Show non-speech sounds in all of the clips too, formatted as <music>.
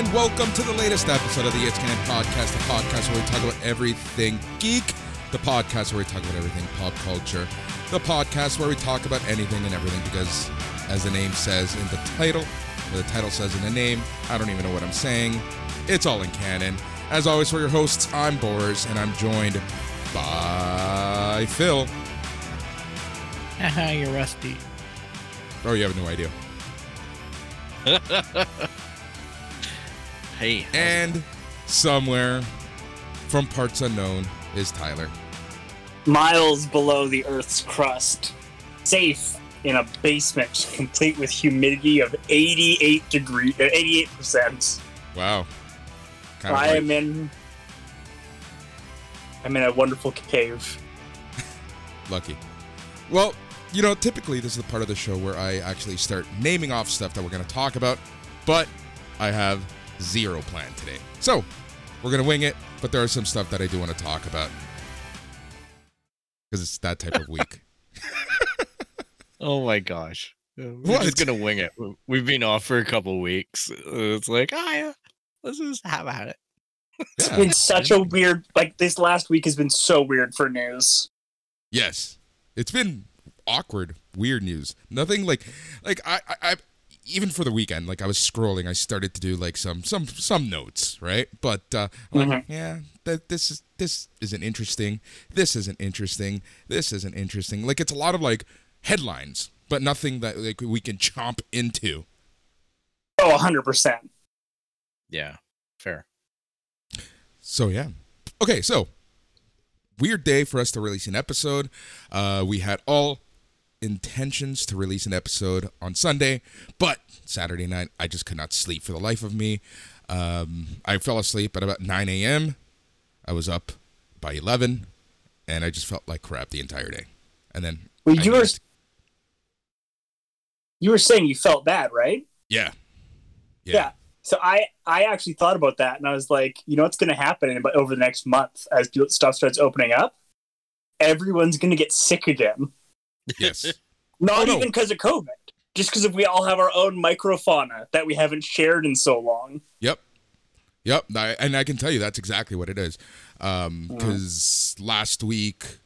And welcome to the latest episode of the It's Canon Podcast, the podcast where we talk about everything geek, the podcast where we talk about everything pop culture, the podcast where we talk about anything and everything because, as the name says in the title, or the title says in the name, I don't even know what I'm saying. It's all in canon. As always, for your hosts, I'm Boris, and I'm joined by Phil. Haha, <laughs> you're rusty. Oh, you have no idea. <laughs> Hey, And somewhere from parts unknown is Tyler. miles below the Earth's crust, safe in a basement complete with humidity of 88 degree, uh, 88 percent. Wow. Kind I like- am in. I'm in a wonderful cave. Lucky. Well, you know, typically this is the part of the show where I actually start naming off stuff that we're going to talk about, but I have zero plan today. So, we're going to wing it, but there are some stuff that I do want to talk about. Because it's that type of week. <laughs> oh my gosh. We're What? just gonna wing it. We- We've been off for a couple weeks. It's like, ah, yeah, let's just have at it. It's Yeah. been such a weird. Like this last week has been so weird for news. Yes. It's been awkward, weird news. Nothing like like I, I I even for the weekend, like I was scrolling, I started to do like some some some notes, right? But uh I'm like, yeah, that this is this isn't interesting. This isn't interesting. This isn't interesting. Like it's a lot of like headlines, but nothing that like we can chomp into. Oh, 100 percent. Yeah, fair. So yeah. Okay, so weird day for us to release an episode. Uh, we had all intentions to release an episode on Sunday, but Saturday night I just could not sleep for the life of me. Um, I fell asleep at about 9 a.m. I was up by 11, and I just felt like crap the entire day. And then Well, I you were you were saying you felt bad, right? yeah, Yeah. So I I actually thought about that, and I was like, you know what's going to happen in, over the next month as stuff starts opening up? Everyone's going to get sick again. Yes. <laughs> Not Oh, no. even because of COVID, just because we all have our own microfauna that we haven't shared in so long. Yep. Yep. I, and I can tell you that's exactly what it is. Um, because last week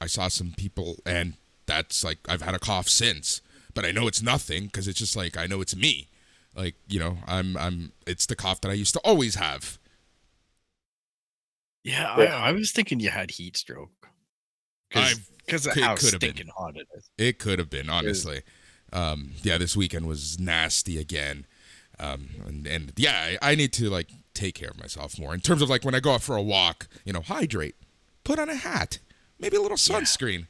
I saw some people, and that's like, I've had a cough since, but I know it's nothing because it's just like, I know it's me. Like, you know, I'm, I'm, it's the cough that I used to always have. Yeah, Yeah. I, I was thinking you had heat stroke. I've- Because of could- how could have been. stinking hot it is. It could have been, honestly. Um, yeah, this weekend was nasty again. Um, and, and yeah, I, I need to like take care of myself more in terms of like when I go out for a walk, you know, hydrate, put on a hat, maybe a little sunscreen.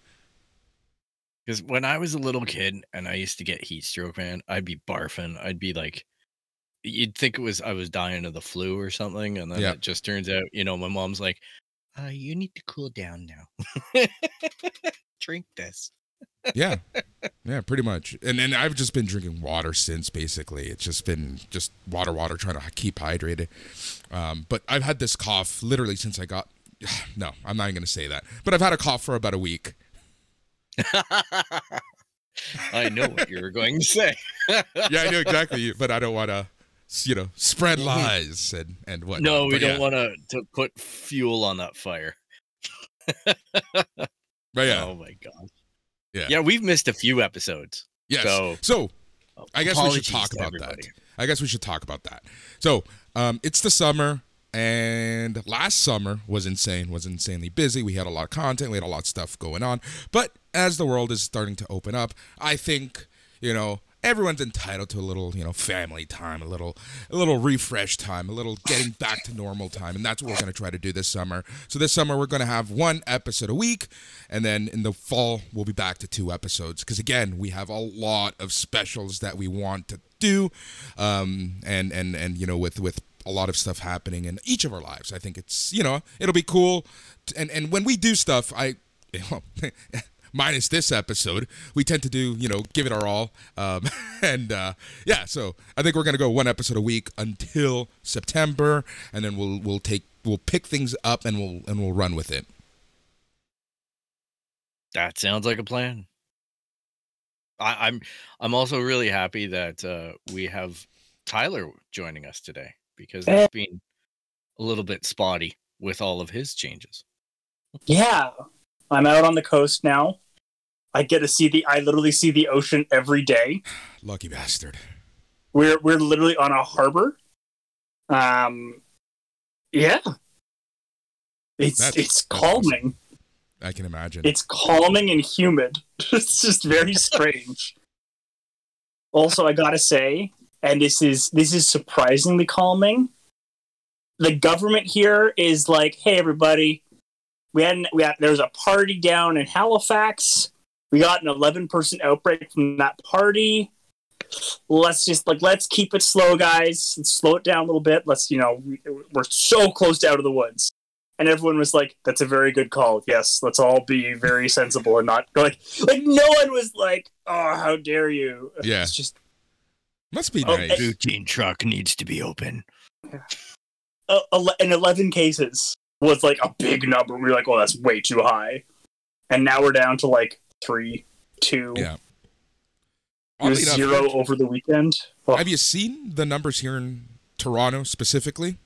Because when I was a little kid and I used to get heat stroke, man, I'd be barfing. I'd be like, you'd think it was I was dying of the flu or something, and then Yeah. it just turns out, you know, my mom's like, uh, "You need to cool down now. <laughs> Drink this." yeah <laughs> yeah pretty much and then i've just been drinking water since basically it's just been just water water trying to keep hydrated um, but i've had this cough literally since i got <sighs> no i'm not even going to say that but i've had a cough for about a week <laughs> I know what you were going to say. yeah i know exactly but i don't want to you know spread lies and and what no, we don't want to to put fuel on that fire. but yeah Oh my god. Yeah. Yeah, we've missed a few episodes. yes So, so I guess we should talk about everybody. that. I guess we should talk about that. So, um, it's the summer. And last summer was insane, was insanely busy. We had a lot of content, we had a lot of stuff going on. But as the world is starting to open up, I think, you know, everyone's entitled to a little, you know, family time, a little a little refresh time, a little getting back to normal time, and that's what we're going to try to do this summer. So this summer we're going to have one episode a week, and then in the fall we'll be back to two episodes because again, we have a lot of specials that we want to do um and and and you know with with a lot of stuff happening in each of our lives. I think it's, you know, it'll be cool and and when we do stuff, I <laughs> minus this episode, we tend to do, you know, give it our all. Um, <laughs> and uh, yeah, so I think we're gonna go one episode a week until September, and then we'll we'll take we'll pick things up and we'll and we'll run with it. That sounds like a plan. I, I'm I'm also really happy that uh, we have Tyler joining us today because that's been a little bit spotty with all of his changes. Yeah, I'm out on the coast now. I get to see the. I literally see the ocean every day. Lucky bastard. We're we're literally on a harbor. Um, yeah, it's That's- it's that's awesome. calming. I can imagine. It's calming and humid. <laughs> it's just very strange. also, I gotta say, and this is this is surprisingly calming. The government here is like, "Hey, everybody, we had we had there was a party down in Halifax. We got an eleven person outbreak from that party. Let's just like let's keep it slow, guys. Let's slow it down a little bit. Let's you know we, we're so close to out of the woods." and everyone was like, "That's a very good call. Yes, let's all be very sensible and not like like no one was like, oh, how dare you?" Yeah. it's just Must be Oh, nice. Routine truck needs to be open. uh, ele- in eleven cases was like a big number. We were like, "Oh, that's way too high," and now we're down to like three, two, Yeah. It was Oddly enough, zero over the weekend. Oh. Have you seen the numbers here in Toronto specifically?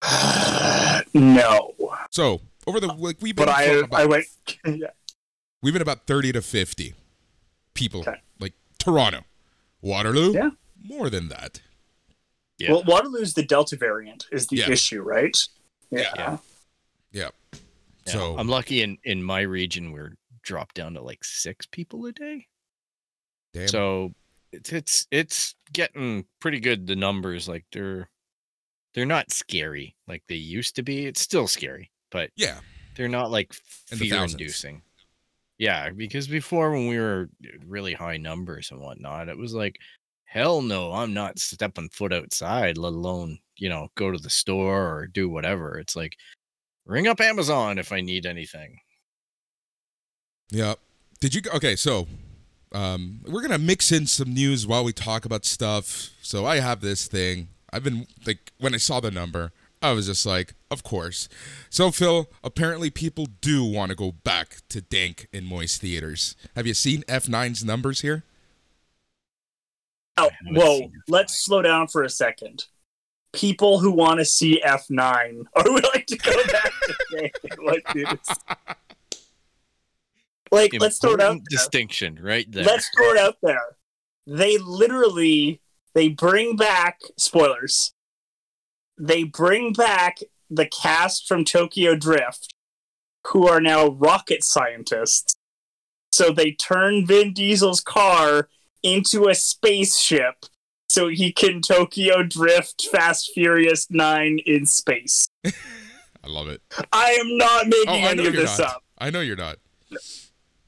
<sighs> no, So over the like we've been but I about, I went. <laughs> yeah. we've been about thirty to fifty people Okay. like Toronto, Waterloo. Yeah. more than that. Yeah. Well, Waterloo's the Delta variant is the Yeah. issue, right? Yeah. Yeah. Yeah. Yeah, So I'm lucky in in my region we're dropped down to like six people a day. damn. So it's it's it's getting pretty good. The numbers like they're they're not scary like they used to be. It's still scary, but yeah, they're not like fear thousands. inducing. Yeah, because before when we were uh, really high numbers and whatnot, it was like, hell no, I'm not stepping foot outside, let alone, you know, go to the store or do whatever. It's like, ring up Amazon if I need anything. Yeah. Did you? Okay, so um, we're gonna mix in some news while we talk about stuff. So I have this thing. I've been like when I saw the number, I was just like, of course. So Phil, apparently people do want to go back to dank and moist theaters. Have you seen F9's numbers here? Oh, haven't whoa, F9. let's slow down for a second. People who want to see F9 are <laughs> willing to go back to day. Like, this. Like let's throw it out there. distinction right there. Let's throw it out there. They literally they bring back spoilers. They bring back the cast from Tokyo Drift, who are now rocket scientists. So they turn Vin Diesel's car into a spaceship so he can Tokyo Drift Fast Furious 9 in space. <laughs> I love it. I am not oh, making Oh, any of this not. up. I know you're not.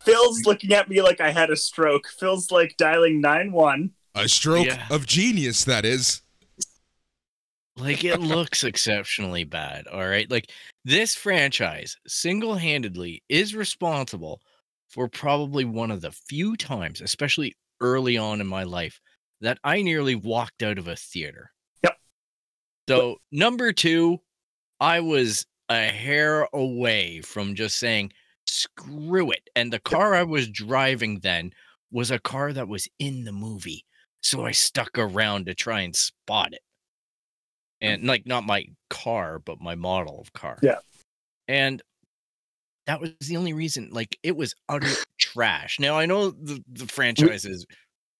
Phil's looking at me like I had a stroke. Phil's like dialing 9-1. A stroke Yeah. of genius, that is. Like it looks exceptionally bad. All right. Like this franchise single handedly is responsible for probably one of the few times, especially early on in my life, that I nearly walked out of a theater. Yep. So, number two, I was a hair away from just saying, screw it. And the car I was driving then was a car that was in the movie. So I stuck around to try and spot it and like not my car but my model of car Yeah. and that was the only reason like it was utter <laughs> trash now i know the, the franchise has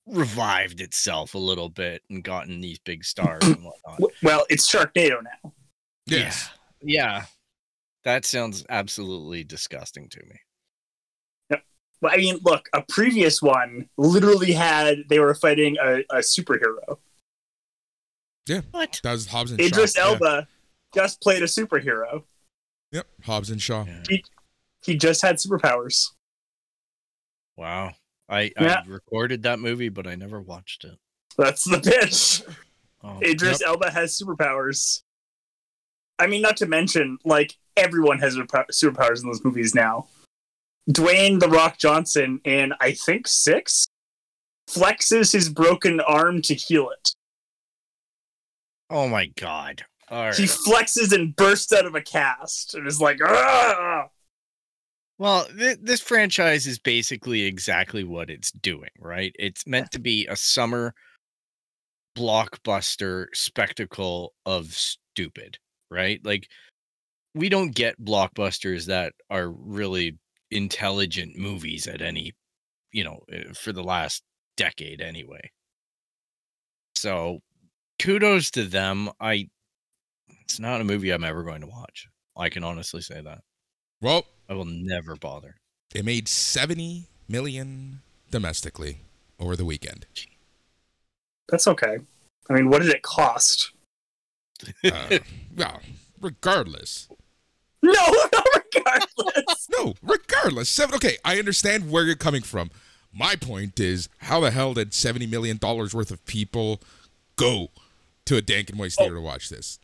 revived itself a little bit and gotten these big stars <clears throat> and whatnot Well, it's Sharknado now. Yes. Yeah. That sounds absolutely disgusting to me. Yep. Well, I mean, look, a previous one literally had they were fighting a, a superhero. Yeah. What? That was Hobbs and Idris Shaw. Yeah. Elba just played a superhero. Yep. Hobbs and Shaw. Yeah. He just had superpowers. Wow. I, Yeah. I recorded that movie, but I never watched it. That's the pitch. Oh, Idris yep. Elba has superpowers. I mean, not to mention, like everyone has superpowers in those movies now. Dwayne the Rock Johnson in I think six flexes his broken arm to heal it. Oh my god. All He flexes and bursts out of a cast and is like, "Ah!" Well, th- this franchise is basically exactly what it's doing, right? It's meant to be a summer blockbuster spectacle of stupid, right? Like we don't get blockbusters that are really intelligent movies at any, you know, eh, for the last decade anyway. So, kudos to them. I it's not a movie I'm ever going to watch. I can honestly say that. Well, I will never bother. it made 70 million domestically over the weekend. That's okay. I mean, what did it cost? Uh, well, regardless. No, <laughs> no, regardless. No, regardless. Seven. Okay, I understand where you're coming from. My point is, how the hell did seventy million dollars worth of people go to a Dank and Moist Oh. theater to watch this?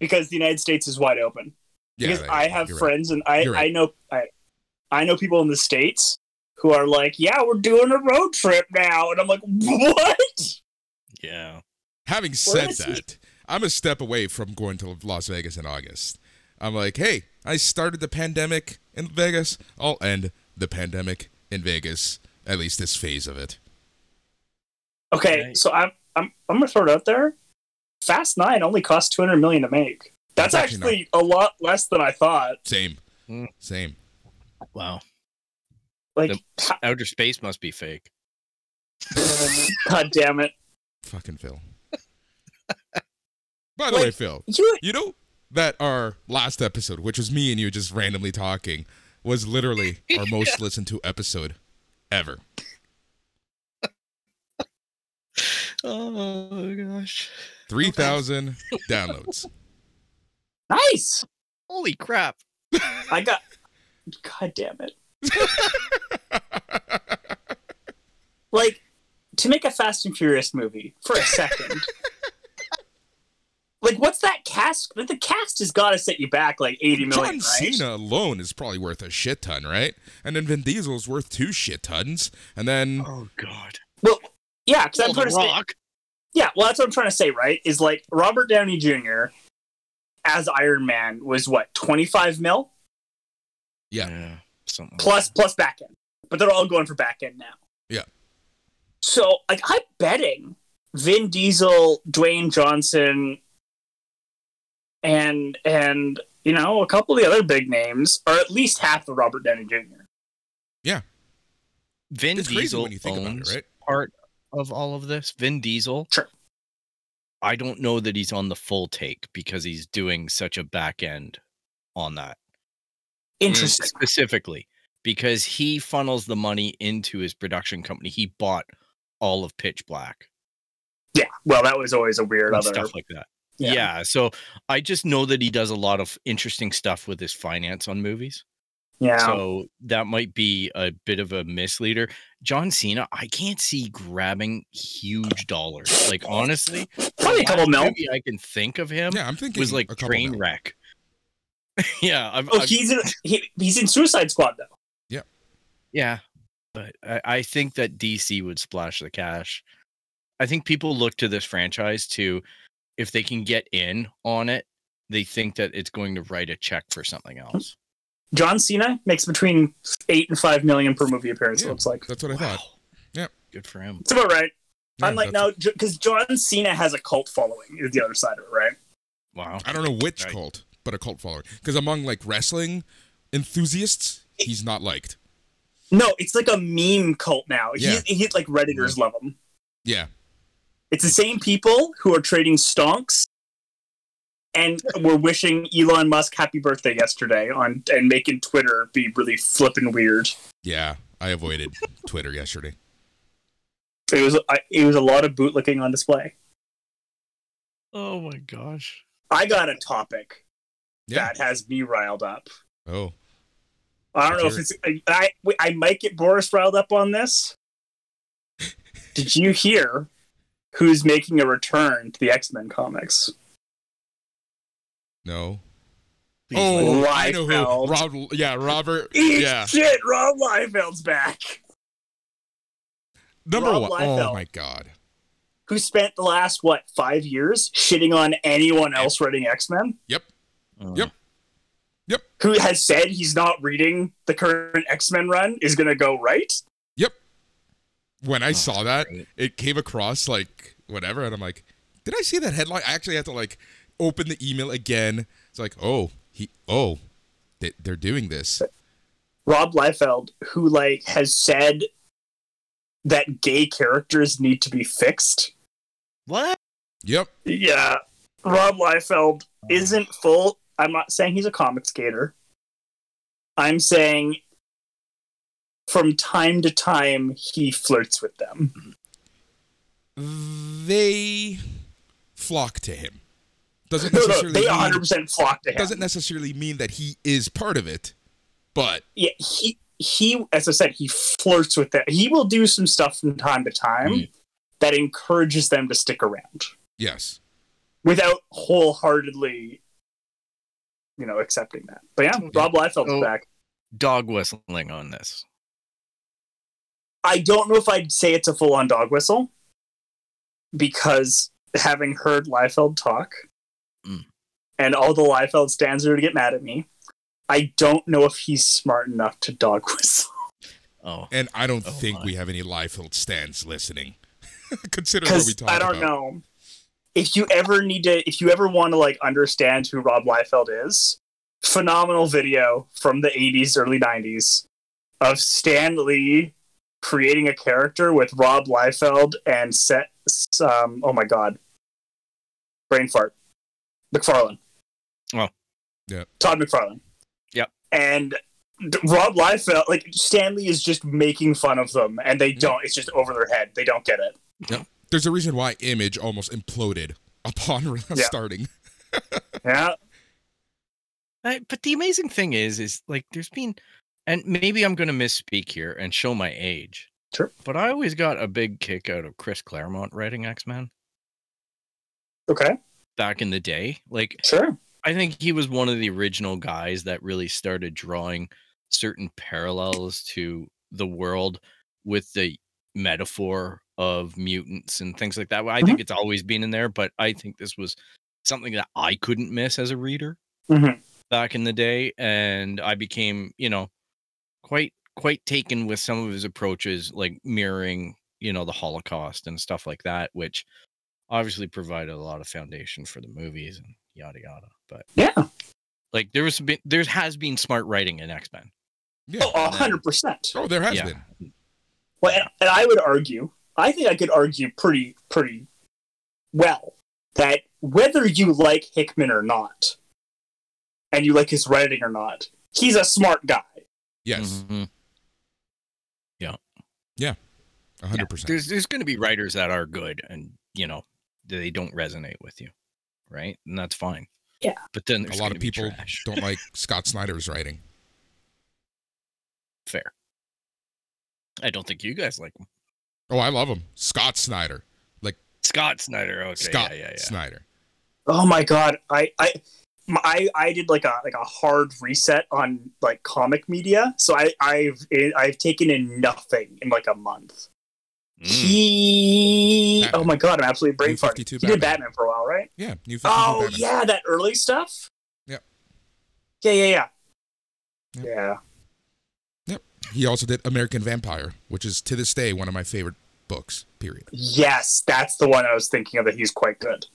because the United States is wide open. Yeah, because that- I have you're right. friends and I, right. I know I, I know people in the states who are like, yeah, we're doing a road trip now, and I'm like, what? Yeah. Having said is he? that, I'm a step away from going to Las Vegas in August. I'm like, hey, I started the pandemic in Vegas. I'll end the pandemic in Vegas, at least this phase of it. Okay, Right. so I'm I'm I'm gonna throw it out there. Fast Nine only cost 200 million to make. That's, That's actually actually a lot less than I thought. Same, Mm. same. Wow. Like, The- Outer space must be fake. <laughs> god damn it! Fucking Phil. By the Like- way, Phil, You You know that our last episode, which was me and you just randomly talking, was literally our <laughs> most listened to episode ever. <laughs> Oh gosh. 3,000 <laughs> downloads. nice. Holy crap. I got. God damn it! Like to make a Fast and Furious movie for a second. Like, what's that cast? Like, the cast has got to set you back like 80 million, John right? Cena alone is probably worth a shit ton, right? And then Vin Diesel's worth two shit tons. And then Oh god. Well, yeah, because Well, I'm trying the to say. Yeah, well, that's what I'm trying to say, right? Is like Robert Downey Jr. as Iron Man was what 25 mil Yeah. Something. plus plus back end, but they're all going for back end now. Yeah. So, like, I'm betting Vin Diesel, Dwayne Johnson, and and you know a couple of the other big names are at least half of Robert Downey Jr. Yeah, Vin it's Diesel when you think about owns it, right? part of all of this. Vin Diesel. Sure. I don't know that he's on the full take because he's doing such a back end on that. Interesting. Specifically, because he funnels the money into his production company. He bought all of Pitch Black Yeah. Well, that was always a weird and other. stuff like that. Yeah. Yeah. So I just know that he does a lot of interesting stuff with his finance on movies. yeah. So that might be a bit of a misleader. John Cena, I can't see grabbing huge dollars. Like honestly, Probably a couple last mil. movie I can think of him Yeah, I'm thinking was like a train mil. wreck. <laughs> yeah, I've, Oh, I've- he's in he, he's in Suicide Squad though. Yeah. Yeah, but I, I think that DC would splash the cash. I think people look to this franchise to, if they can get in on it, they think that it's going to write a check for something hmm. else. John Cena makes between eight and five million per movie appearance. It looks like That's what I thought. Yep. Good for him. it's about right. Yeah, I'm like now because John Cena has a cult following. Is the other side of it, right? Wow. I don't know which Right. cult, but a cult follower. Because among like wrestling enthusiasts, he's not liked. No, it's like a meme cult now. Yeah. He, he like redditors love him. Yeah. It's the same people who are trading stonks and we're wishing Elon Musk happy birthday yesterday on and making Twitter be really flippin' weird. Yeah, I avoided <laughs> Twitter yesterday. It was I, it was a lot of bootlicking on display. Oh my gosh. I got a topic Yeah. that has me riled up. Oh, I don't know if it's I I might get Boris riled up on this. <laughs> Did you hear who's making a return to the X Men comics? no. Please Oh, let- I know who. Rob. Yeah, Robert. Eat Yeah. shit, Rob Liefeld's back. Number Rob one. Oh my god. Who spent the last what five years shitting on anyone else writing X Men? Yep. Oh. Yep. Who has said he's not reading the current X Men run is going to go right? Yep. When I Oh, saw that, great. it came across like whatever, and I'm like, did I see that headline? I actually had to like open the email again. It's like, oh, he, oh, they, they're doing this. Rob Liefeld, who like has said that gay characters need to be fixed. What? Yep. Yeah, Rob Liefeld oh. isn't full. I'm not saying he's a comic skater. I'm saying from time to time he flirts with them. They flock to him. Doesn't No, no, necessarily they mean, 100 percent flock to him. doesn't necessarily mean that he is part of it, but yeah, he he as I said, he flirts with them. He will do some stuff from time to time Mm. that encourages them to stick around yes. without wholeheartedly, you know, accepting that. But yeah, Rob Liefeld's Oh. back. Dog whistling on this. I don't know if I'd say it's a full on dog whistle because having heard Liefeld talk Mm. and all the Liefeld stands are to get mad at me, I don't know if he's smart enough to dog <laughs> whistle. Oh. And I don't Oh think my. we have any Liefeld stands listening. <laughs> Considering what we Because talk I don't about. know. If you ever need to, if you ever want to like understand who Rob Liefeld is, phenomenal video from the 80s, early 90s of Stan Lee creating a character with Rob Liefeld and set, um, oh my god, brain fart, McFarlane. Oh. Yeah. Todd McFarlane. Yep. And Rob Liefeld, like Stan Lee is just making fun of them, and they don't. It's just over their head. They don't get it. There's a reason why Image almost imploded upon <laughs> Yeah. starting. Yeah. I, but the amazing thing is, is like there's been, and maybe I'm going to misspeak here and show my age. Sure. But I always got a big kick out of Chris Claremont writing X Men Okay. back in the day. Like Sure. I think he was one of the original guys that really started drawing certain parallels to the world with the metaphor of mutants and things like that. I think it's always been in there, but I think this was something that I couldn't miss as a reader Mhm. back in the day, and I became, you know, quite quite taken with some of his approaches, like mirroring, you know, the Holocaust and stuff like that, which obviously provided a lot of foundation for the movies and yada yada. But Yeah. like there was been there has been smart writing in X Men. Yeah. Oh, a hundred percent. Oh, there has Yeah. been. Well, and, and I would argue, I think I could argue pretty, pretty well that whether you like Hickman or not, and you like his writing or not, he's a smart guy. Yes. Mhm. a 100%. There's there's going to be writers that are good and you know they don't resonate with you, right? And that's fine. Yeah. But then a lot of people don't like <laughs> Scott Snyder's writing. fair. I don't think you guys like him. Oh, I love him. Scott Snyder. Like Scott Snyder. Okay, Scott yeah, yeah, yeah. Snyder. Oh my god, I, I, my- I, I did like a like a hard reset on like comic media, so I, I've I've taken in nothing in like a month. Mm. He, Batman. oh my god, I'm absolutely brain New farting. 52 He did Batman. Batman for a while, right? Yeah. New 52 Oh Batman. yeah, that early stuff. Yep. Yeah, yeah, yeah. Yep. Yeah. He also did American Vampire, which is to this day one of my favorite books, period. Yes, that's the one I was thinking of. That he's quite good.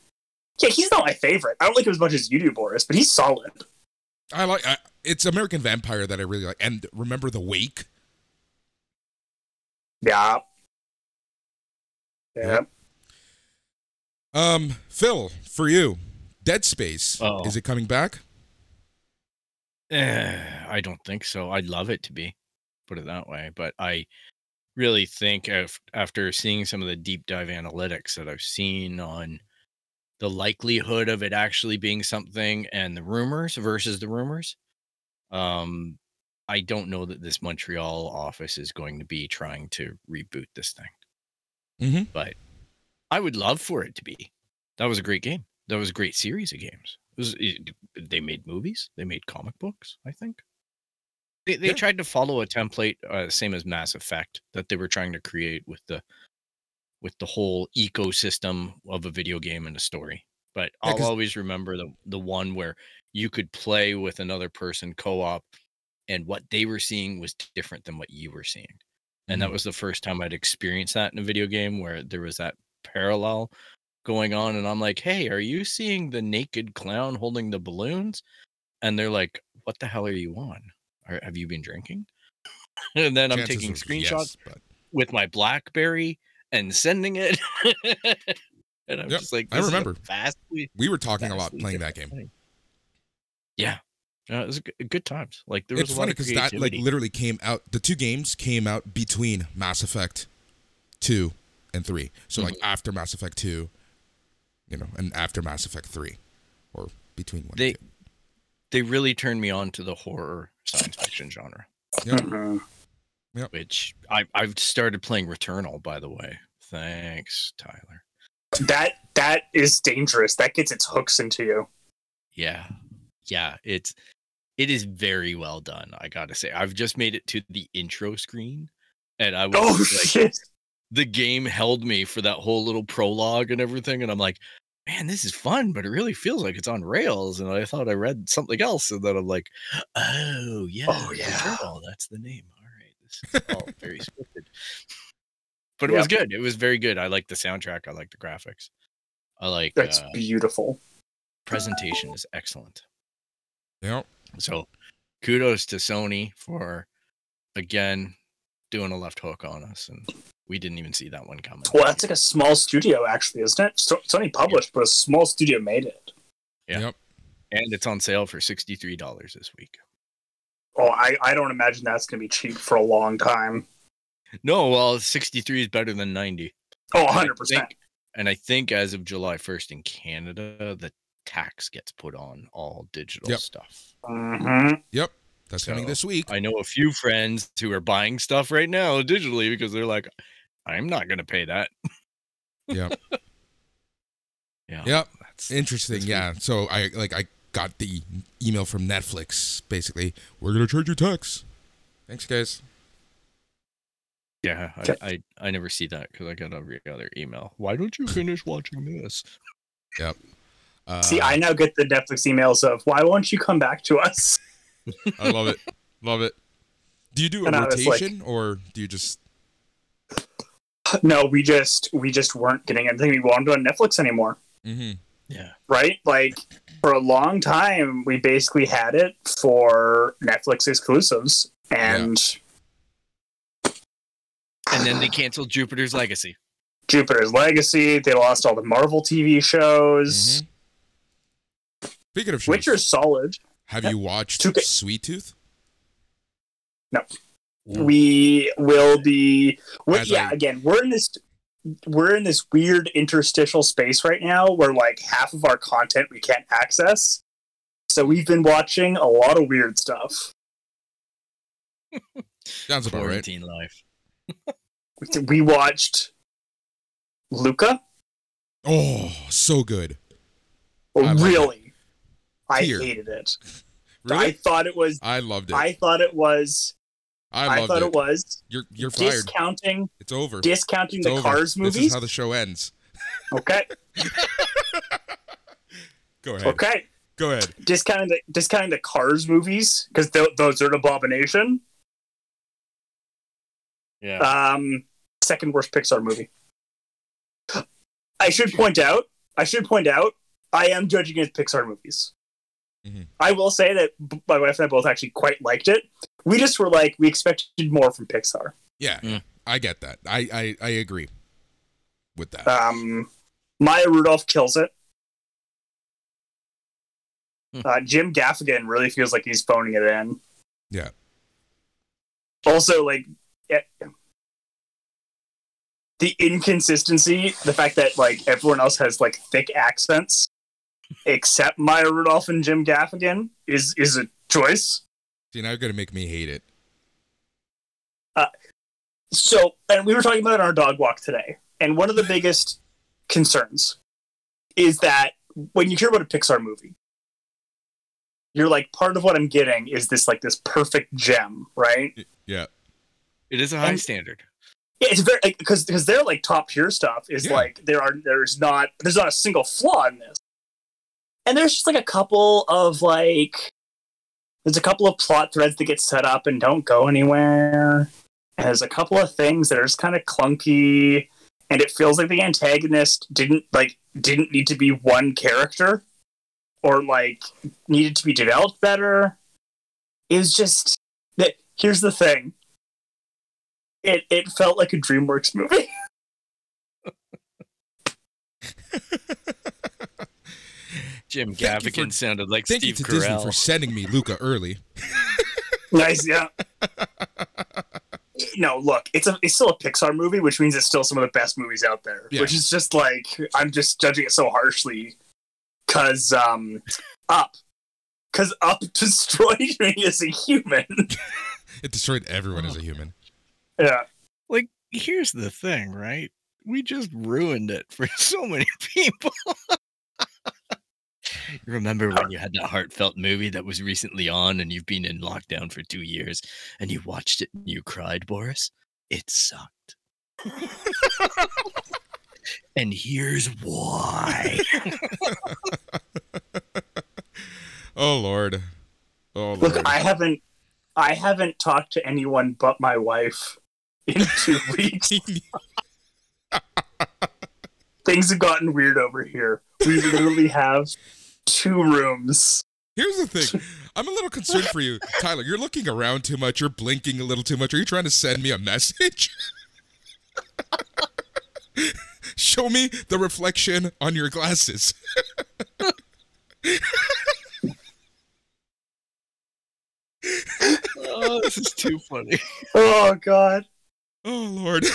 Yeah, he's not my favorite. I don't like him as much as you do, Boris, but he's solid. I like I, it's American Vampire that I really like. And remember The Wake? Yeah. Yeah. Yep. Um, Phil, for you, Dead Space. Oh. Is it coming back? Eh, I don't think so. I'd love it to be, put it that way. But I really think af- after seeing some of the deep dive analytics that I've seen on the likelihood of it actually being something and the rumors versus the rumors, um, I don't know that this Montreal office is going to be trying to reboot this thing. mm-hmm. But I would love for it to be. That was a great game. That was a great series of games. It was, it- they made movies. They made comic books. I think they they Yeah. tried to follow a template, uh, same as Mass Effect, that they were trying to create with the with the whole ecosystem of a video game and a story. But Yeah, I'll always remember the the one where you could play with another person co-op, and what they were seeing was different than what you were seeing and that Mhm. was the first time I'd experienced that in a video game where there was that parallel going on, and I'm like, "Hey, are you seeing the naked clown holding the balloons?" And they're like, "What the hell are you on? Are, have you been drinking?" <laughs> and then I'm taking screenshots yes, but with my BlackBerry and sending it, <laughs> and I'm Yep, just like, I "This is a remember. vastly, we were talking a lot playing that game. thing." Yeah, yeah, it was a good, good times. Like there was It's a lot funny because that like literally came out. The two games came out between Mass Effect two and three. So like Mm-hmm. after Mass Effect two, you know, and after Mass Effect three, or between one. They- and two. they really turned me on to the horror science fiction genre. Yep. Which I I've started playing Returnal by the way. Thanks, Tyler. That that is dangerous. That gets its hooks into you. Yeah. Yeah, it's it is very well done, I got to say. I've just made it to the intro screen and I was Oh like shit! the game held me for that whole little prologue and everything and I'm like, man, this is fun, but it really feels like it's on rails and I thought I read something else and then I'm like, oh, yeah. Oh, yeah. Returnal, that's the name. All right. This <laughs> is all very scripted. But it was good. It was very good. I like the soundtrack. I like the graphics. I like That's uh, beautiful. presentation is excellent. Yep. So kudos to Sony for again doing a left hook on us and we didn't even see that one coming. Well, that's like a small studio, actually, isn't it? Sony it's only published, but a small studio made it. Yeah. Yep. and it's on sale for $63 this week. Oh, I, I don't imagine that's going to be cheap for a long time. No, well, 63 is better than 90. Oh, And I 100%. think- And I think as of July 1st in Canada, the tax gets put on all digital Yep. stuff. hmm Yep. That's coming this week. I know a few friends who are buying stuff right now digitally because they're like, I'm not going to pay that. Yep. <laughs> Yeah. Yep. That's, Interesting. This Yeah. So I like I got the email from Netflix. Basically, we're gonna charge you tax. Thanks, guys. yeah. I, I, I never see that because I got every other email. Why don't you finish watching this? Uh, See, I now get the Netflix emails of, why won't you come back to us? I love it. Love it. Do you do a And I was like- rotation or do you just? No, we just we just weren't getting anything we wanted on Netflix anymore. Mm-hmm. Yeah. Right? Like for a long time we basically had it for Netflix exclusives. And And then they canceled Jupiter's Legacy. Jupiter's Legacy, they lost all the Marvel TV shows. Mhm. Speaking of shows, Witcher's solid. have you watched Two K- Sweet Tooth? No. We will be we yeah, I- again, we're in this we're in this weird interstitial space right now where like half of our content we can't access. So we've been watching a lot of weird stuff. <laughs> Sounds about right. Quarantine life. We watched Luca. Oh, so good. Oh, I really, I hated it. I thought it was. I, loved it. I thought it was. I I, thought it. it, was You're you're fired. discounting it's over. discounting It's the over. Cars movies. This is how the show ends. <laughs> Okay, <laughs> Go ahead. okay, Go ahead. discounting the discounting the Cars movies because those are an abomination. Yeah. Um, second worst Pixar movie. I should point out. I should point out. I am judging against Pixar movies. Mhm. I will say that b- my wife and I both actually quite liked it. We just were like, we expected more from Pixar. Yeah, Mm. I get that. I, I I agree with that. Um, Maya Rudolph kills it. Hmm. Uh, Jim Gaffigan really feels like he's phoning it in. Yeah. Also, like eh, the inconsistency, the fact that like everyone else has like thick accents, except Maya Rudolph and Jim Gaffigan, is is a choice. See, now you're gonna make me hate it. Uh, so, and we were talking about it on our dog walk today, and one of the biggest concerns is that when you hear about a Pixar movie, you're like, part of what I'm getting is this like this perfect gem, right? Yeah. It is a high And- standard. Yeah, it's very because because their like top tier stuff is Yeah. like there are there's not there's not a single flaw in this, and there's just like a couple of like there's a couple of plot threads that get set up and don't go anywhere. There's a couple of things that are just kind of clunky, and it feels like the antagonist didn't like didn't need to be one character, or like needed to be developed better. It was just that. Here's the thing it it felt like a DreamWorks movie. <laughs> Jim Thank you Gaffigan for- sounded like Thank you Steve to Disney for sending me Luca early. <laughs> nice, yeah. no, look, it's a it's still a Pixar movie, which means it's still some of the best movies out there. Yeah. Which is just like I'm just judging it so harshly because um, Up, because Up <laughs> destroyed <laughs> me as a human. It destroyed everyone as a human. yeah, like here's the thing right we just ruined it for so many people you remember when you had that heartfelt movie that was recently on and you've been in lockdown for two years and you watched it and you cried boris it sucked and here's why <laughs> Oh Lord. Oh Lord. look, I haven't I haven't talked to anyone but my wife in two <laughs> weeks. <laughs> Things have gotten weird over here. We literally have two rooms. Here's the thing. I'm a little concerned for you, Tyler. You're looking around too much. You're blinking a little too much. Are you trying to send me a message? <laughs> Show me the reflection on your glasses. oh this is too funny Oh god. Oh Lord. <laughs>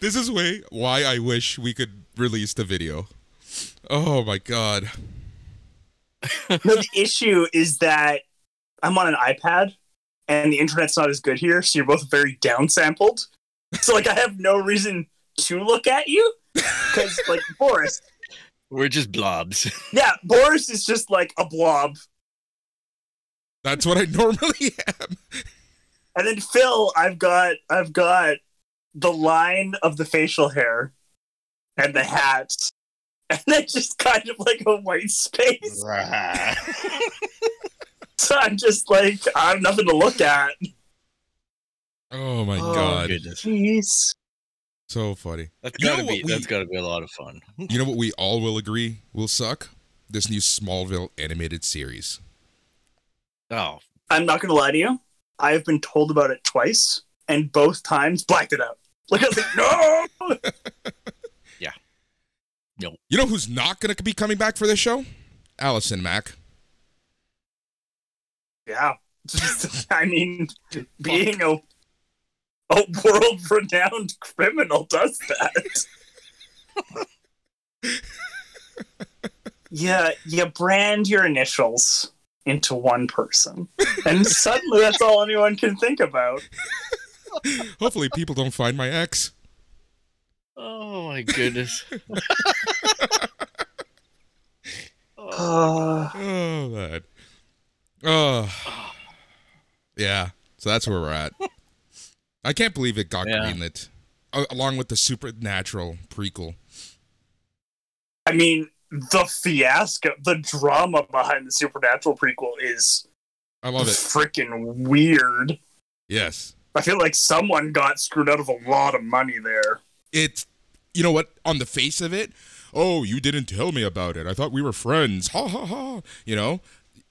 this is way why I wish we could release the video. Oh my god. <laughs> No, the issue is that I'm on an iPad and the internet's not as good here, so you're both very downsampled. So like I have no reason to look at you. Because like Boris, we're just blobs <laughs> yeah, Boris is just like a blob. That's what I normally am. And then Phil, I've got I've got the line of the facial hair and the hat. <laughs> And then just kind of like a white space. <laughs> So I'm just like I have nothing to look at. Oh my Oh, god. goodness Jeez. So funny. that's You gotta be we- that's gotta be a lot of fun <laughs> You know what we all will agree will suck? This new Smallville animated series. oh I'm not gonna lie to you. I have been told about it twice, and both times blacked it out. Like I was like, no. You know who's not going to be coming back for this show? Allison Mack. Yeah. <laughs> I mean, being a a world renowned criminal does that. <laughs> yeah, you brand your initials into one person. And suddenly that's all anyone can think about. <laughs> Hopefully, people don't find my ex. Oh my goodness <laughs> Oh, that. Oh. oh. <sighs> Yeah. So that's where we're at. I can't believe it got Yeah. greenlit, along with the Supernatural prequel. I mean, the fiasco, the drama behind the Supernatural prequel is I love it. freaking weird. Yes. I feel like someone got screwed out of a lot of money there. It's, you know what, on the face of it, oh, you didn't tell me about it. I thought we were friends. Ha ha ha. You know,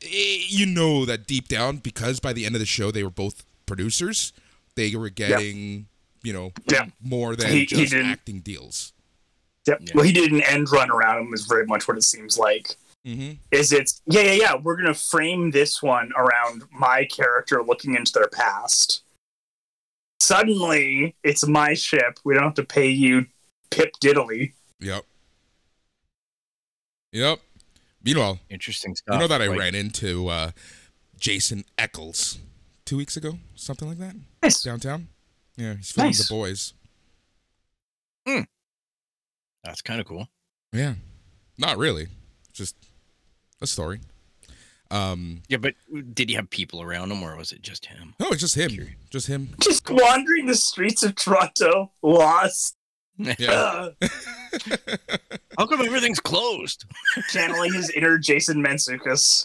Eh, you know that deep down, because by the end of the show, they were both producers, they were getting, you know, Yeah. more than He- he just didn't- acting deals. Yep. Yeah. Well, he did an end run around him, is very much what it seems like. Mm-hmm. is it's yeah yeah yeah we're gonna frame this one around my character looking into their past suddenly it's my ship we don't have to pay you pip diddly Yep. Yep. Meanwhile, Interesting stuff. you know that I Like, ran into uh, Jensen Ackles two weeks ago, something like that, nice downtown. Yeah, he's filming Nice. the boys. That's kind of cool. Yeah, not really, just a story. Um, Yeah, but did he have people around him, or was it just him? no, it's just him, just him. just wandering the streets of toronto lost Yeah. <laughs> How come everything's closed? channeling his inner jason mantzoukas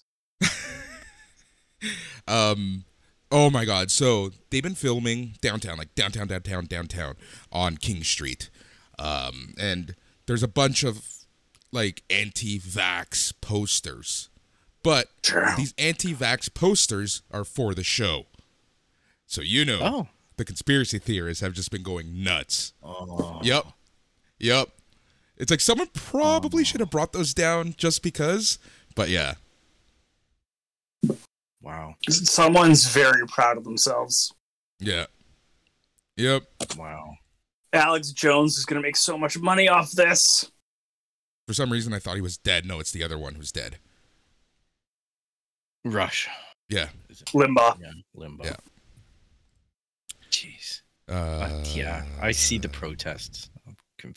um, oh my god! So they've been filming downtown, like downtown, downtown, downtown on King Street, um, and there's a bunch of like anti-vax posters, but sure these anti-vax posters are for the show. So you know, Oh. The conspiracy theorists have just been going nuts. Oh. Yep. Yep. It's like someone probably oh. should have brought those down just because. But yeah. Wow. someone's very proud of themselves Yeah. Yep. Wow. alex jones is gonna make so much money off this For some reason I thought he was dead. No, it's the other one who's dead. Rush. Yeah. Is it? Limbaugh Yeah. Limbaugh. Yeah. Jeez. Uh, Uh, yeah. I see the protests.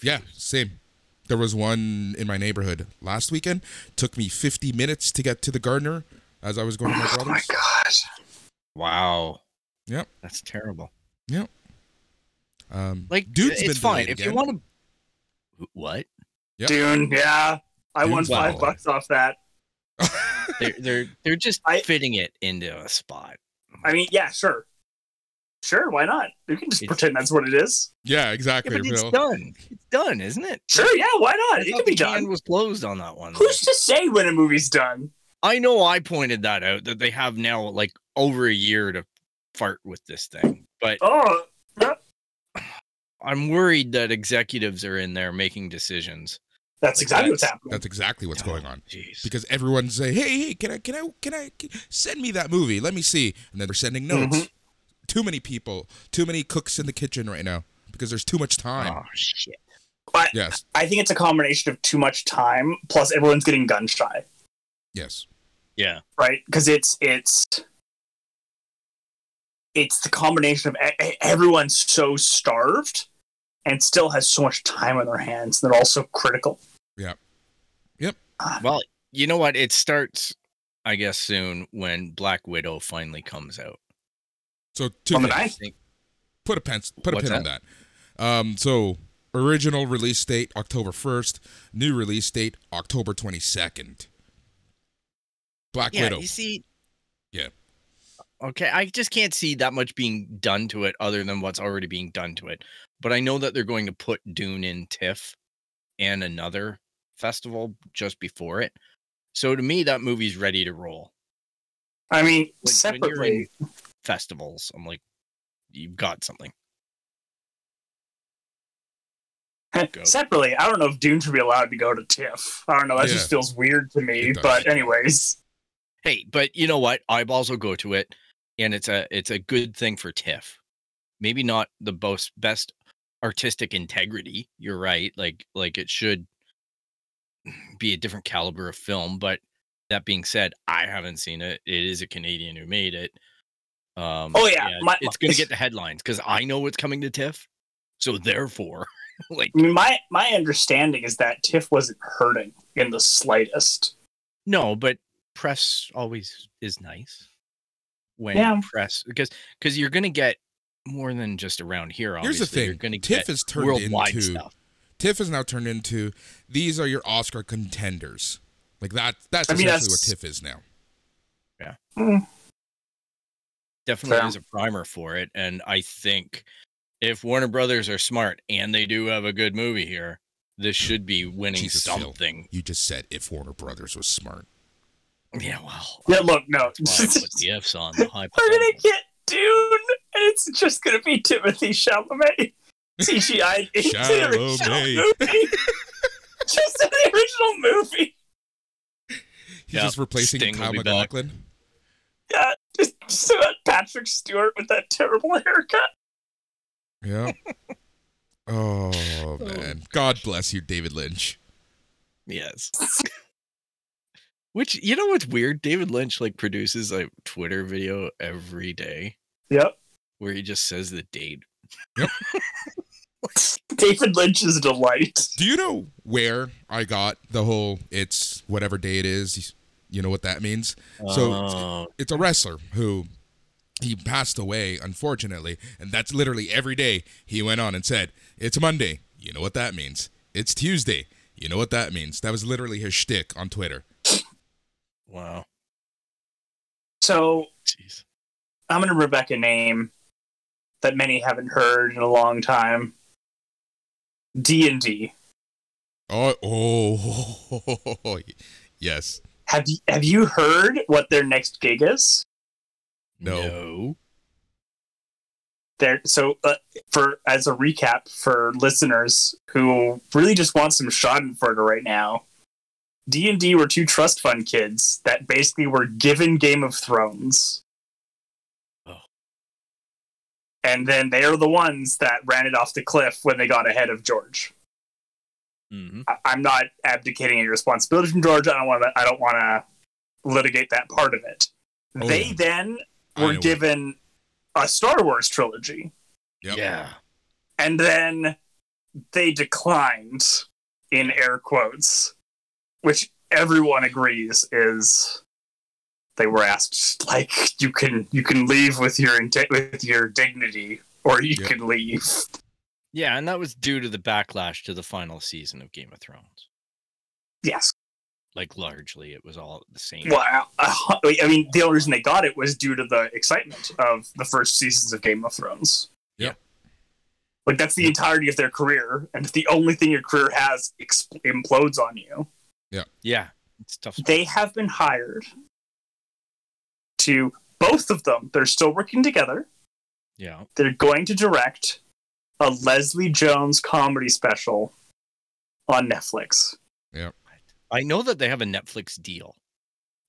Yeah, same. There was one in my neighborhood last weekend. Took me 50 minutes to get to the Gardiner as I was going to my oh my brother's. god Wow. Yep. That's terrible. Um, Like, Dude's it's been fine delayed if you want to. What? Yep. Dune, yeah. I won five valid. bucks off that. <laughs> <laughs> They're they're they're just I- fitting it into a spot. I mean, yeah, sure. Sure, why not? You can just It's- pretend that's what it is. yeah, Yeah, exactly. but it's Phil. done. It's done, isn't it? Sure, yeah, why not? I It thought can be done. was closed on that one. Who's to say when a movie's done? I know I pointed that out that they have now like over a year to fart with this thing, but Oh, I'm worried that executives are in there making decisions. that's Like, exactly what's happening. That's exactly what's going on. Jeez. Because everyone's saying, "Hey, hey, can I, can I, can I can- send me that movie? Let me see." And then they're sending notes. Mhm. Too many people, too many cooks in the kitchen right now because there's too much time. Oh shit. Yes, I think it's a combination of too much time plus everyone's getting gun shy, yes, Yeah. right? Because it's it's it's the combination of everyone's so starved and still has so much time on their hands. They're also critical. Yeah. Yep. Uh, well, you know what? It starts, I guess, soon when Black Widow finally comes out. So two On the things. I ninth? Put a pen, put a What's pin on that. Um, so original release date October first, new release date October twenty second. Black yeah, Widow. you see. Yeah. Okay, I just can't see that much being done to it other than what's already being done to it. But I know that they're going to put Dune in TIFF and another festival just before it. So to me, that movie's ready to roll. I mean, When- when separately, in festivals, I'm like, you've got something. Eh, go. separately, I don't know if Dune should be allowed to go to TIFF. I don't know. That Yeah. just feels weird to me. But anyways, Hey, but you know what? Eyeballs will go to it, and it's a it's a good thing for TIFF. Maybe not the most best artistic integrity. You're right. Like like it should be a different caliber of film. But that being said, I haven't seen it. It is a Canadian who made it. Um, Oh, yeah, my- it's gonna get the headlines because I know it's coming to TIFF. So therefore, <laughs> like I mean, my my understanding is that TIFF wasn't hurting in the slightest. No, but press always is nice when Yeah. press because because you're gonna get more than just around here. Here's the thing: You're gonna TIFF get has turned worldwide into stuff. TIFF is now turned into these are your Oscar contenders. Like that. That's I mean, essentially that's- what TIFF is now. Definitely Fair. is a primer for it, and I think if Warner Brothers are smart and they do have a good movie here, this mm. should be winning Jesus, Phil. something. You just said if Warner Brothers was smart. Yeah, well, Yeah, look, no, that's why I put <laughs> the F's on the we're gonna get Dune, and it's just gonna be Timothée Chalamet <laughs> CGI <laughs> into the original Chalamet. movie. just in the original movie. He's Yep, just replacing Sting Kyle be. MacLachlan. Yeah, just, <laughs> just Patrick Stewart with that terrible haircut. Yeah. <laughs> Oh, oh man, God bless you, David Lynch. Yes. <laughs> Which you know what's weird? David Lynch like produces a Twitter video every day Yep. where he just says the date. David Lynch is a delight. Do you know where I got the whole "it's whatever day it is"? You know what that means? So Oh, it's a wrestler who he passed away, unfortunately, and that's literally every day he went on and said, "It's Monday." You know what that means? It's Tuesday. You know what that means? That was literally his shtick on Twitter. wow. So Jeez. I'm going to Rebecca name that many haven't heard in a long time. D and D. Oh, <laughs> oh, yes. Have you have you heard what their next gig is? No. No. There. So uh, for as a recap for listeners who really just want some Schadenfreude right now, D and D were two trust fund kids that basically were given Game of Thrones. Oh. And then they are the ones that ran it off the cliff when they got ahead of George. Hmm I- I'm not abdicating any responsibility from George. I don't want to. I don't want to litigate that part of it. Oh, they yeah. then were what- given a Star Wars trilogy, Yep. Yeah. and then they declined in air quotes, which everyone agrees is they were asked like you can you can leave with your inte- with your dignity or you Yep. can leave. Yeah, and that was due to the backlash to the final season of Game of Thrones. Yes. Like largely, it was all the same. Well, uh, <laughs> I mean, the only reason they got it was due to the excitement of the first seasons of Game of Thrones. Yeah. Like that's the entirety of their career, and if the only thing your career has ex- implodes on you, Yeah, Yeah. it's tough. spot. they have been hired to both of them. They're still working together. Yeah. They're going to direct a Leslie Jones comedy special on Netflix. Yeah. I know that they have a Netflix deal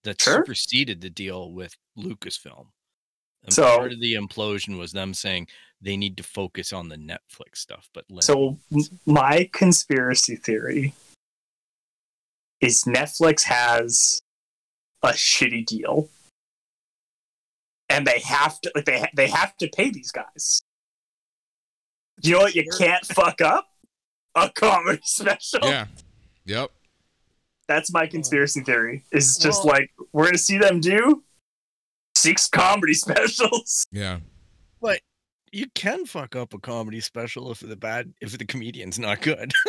that Sure. superseded the deal with Lucasfilm. And So- part of the implosion was them saying they need to focus on the Netflix stuff. But let- So my conspiracy theory is Netflix has a shitty deal, and they have to like they ha- they have to pay these guys. You know what? You can't fuck up a comedy <laughs> special. Yeah. Yep. That's my conspiracy theory. Is just Well- like we're gonna see them do six comedy <laughs> specials. Yeah. But you can fuck up a comedy special if the bad if the comedian's not good. <laughs>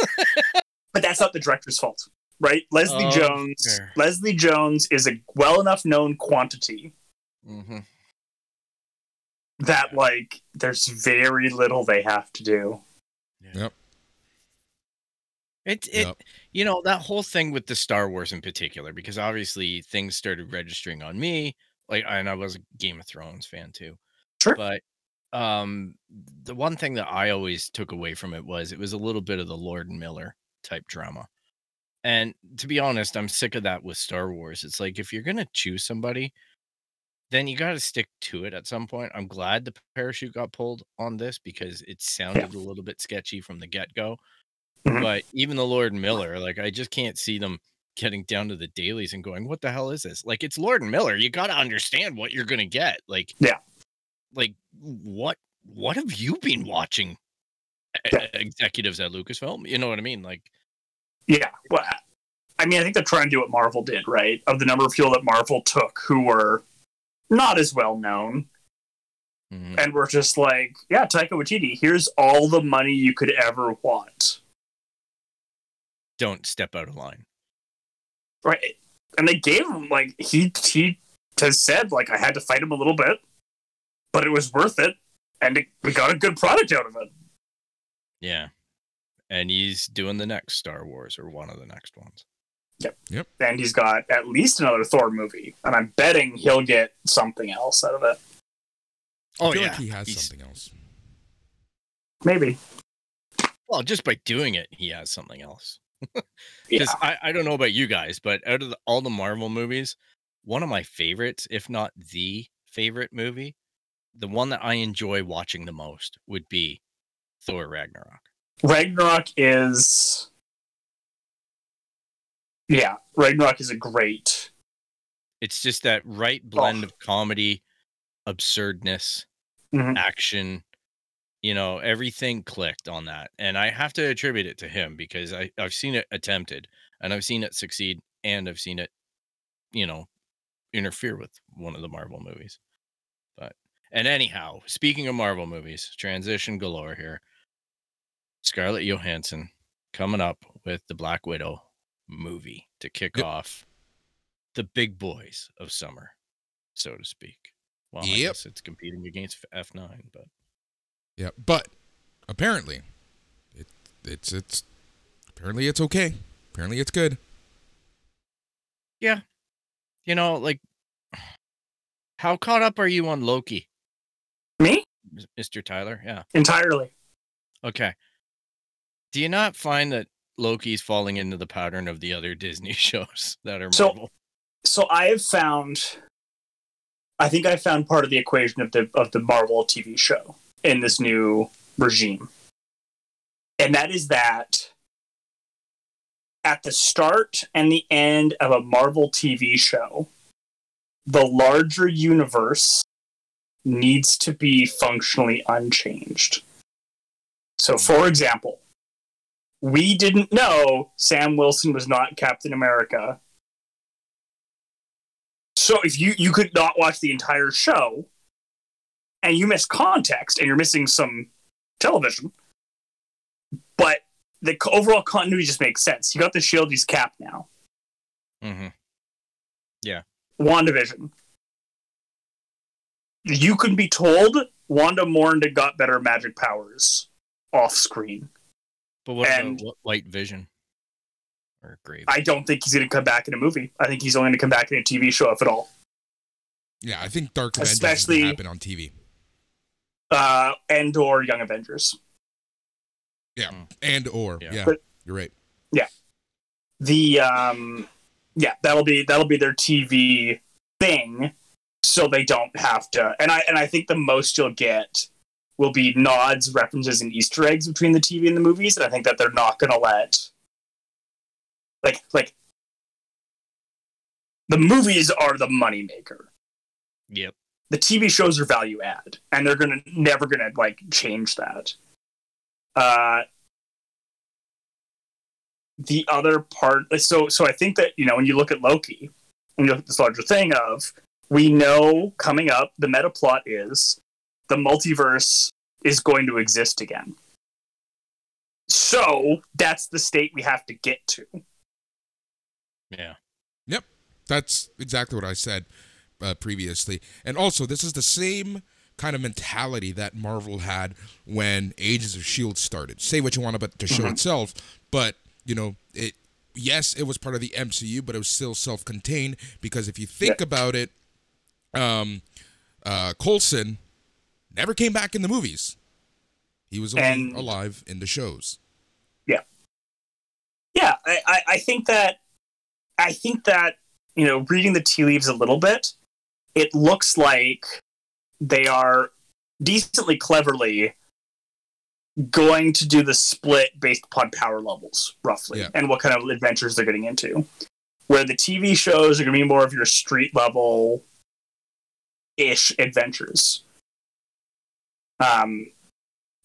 But that's not the director's fault, right? Leslie Oh, Jones. fair. Leslie Jones is a well enough known quantity mm-hmm. That like there's very little they have to do. Yep. It it Yep. you know that whole thing with the Star Wars in particular because obviously things started registering on me like and I was a Game of Thrones fan too. Sure. But um the one thing that I always took away from it was it was a little bit of the Lord and Miller type drama. And to be honest, I'm sick of that with Star Wars. It's like if you're going to choose somebody then you got to stick to it at some point. I'm glad the parachute got pulled on this because it sounded a little bit sketchy from the get-go Mhm. but even the Lord Miller, like I just can't see them getting down to the dailies and going, "What the hell is this?" Like it's Lord and Miller. You got to understand what you're gonna get. Like, Yeah. like what what have you been watching? Yeah. Executives at Lucasfilm, you know what I mean? Like, Yeah. Well, I mean, I think they're trying to do what Marvel did, right? Of the number of people that Marvel took who were not as well known mhm. and were just like, yeah, Taika Waititi, here's all the money you could ever want. don't step out of line. Right. And they gave him like he he has said like I had to fight him a little bit, but it was worth it, and it, we got a good product out of it. Yeah, and he's doing the next Star Wars or one of the next ones. And he's got at least another Thor movie, and I'm betting he'll get something else out of it. Oh, I Oh feel yeah, like he has He's- something else. Maybe. Well, just by doing it, he has something else. <laughs> Yeah. I, I don't know about you guys, but out of the, all the Marvel movies, one of my favorites, if not the favorite movie, the one that I enjoy watching the most would be Thor Ragnarok. Ragnarok is. Yeah, Ragnarok is a great. It's just that right blend of comedy, absurdness, Mhm. action. You know, everything clicked on that. And I have to attribute it to him because I, I've seen it attempted and I've seen it succeed and I've seen it, you know, interfere with one of the Marvel movies. But and anyhow, speaking of Marvel movies, transition galore here. Scarlett Johansson coming up with the Black Widow movie to kick Yep. off the big boys of summer, so to speak. Well, I guess it's competing against F9, but Yeah, but apparently, it it's it's apparently it's okay. Apparently it's good. Yeah, you know, like, how caught up are you on Loki, Me Mr. Tyler? Yeah. entirely. Okay. Do you not find that Loki's falling into the pattern of the other <laughs> Disney shows that are So- Marvel? So I have found. I think I found part of the equation of the of the Marvel TV show in this new regime, and that is that at the start and the end of a Marvel TV show, the larger universe needs to be functionally unchanged. So, for mm-hmm. example, we didn't know Sam Wilson was not Captain America. So, if you you could not watch the entire show, and you miss context, and you're missing some television, but the overall continuity just makes sense. You got the shield, he's Cap now. Mm-hmm. Yeah. WandaVision. You can be told Wanda Mourning got better magic powers off screen. But what And- about White Vision or Grave? I don't think he's going to come back in a movie. I think he's only going to come back in a TV show, if at all. Yeah, I think Dark Avengers Especially- will happen on TV. Uh, and or Young Avengers. Yeah, and or Yeah. yeah, But- you're right. Yeah, the um, yeah, that'll be that'll be their TV thing, so they don't have to. And I and I think the most you'll get will be nods, references, and Easter eggs between the TV and the movies. And I think that they're not going to let like like the movies are the moneymaker. Yep. the TV shows are value add, and they're gonna never gonna like change that. Uh, the other part, so so I think that you know when you look at Loki, and you look at this larger thing of we know coming up, the meta plot is the multiverse is going to exist again. So that's the state we have to get to. Yeah. Yep. That's exactly what I said uh, previously. And also, this is the same kind of mentality that Marvel had when Agents of Shield started. Say what you want about the show Mhm. itself, but you know, it. Yes, it was part of the MCU, but it was still self-contained because if you think Yeah. about it, um, uh, Coulson never came back in the movies. He was only And- alive in the shows. Yeah, I, I, I think that I think that you know, reading the tea leaves a little bit, it looks like they are decently cleverly going to do the split based upon power levels, roughly, Yeah. and what kind of adventures they're getting into. Where the TV shows are going to be more of your street level ish adventures. Um,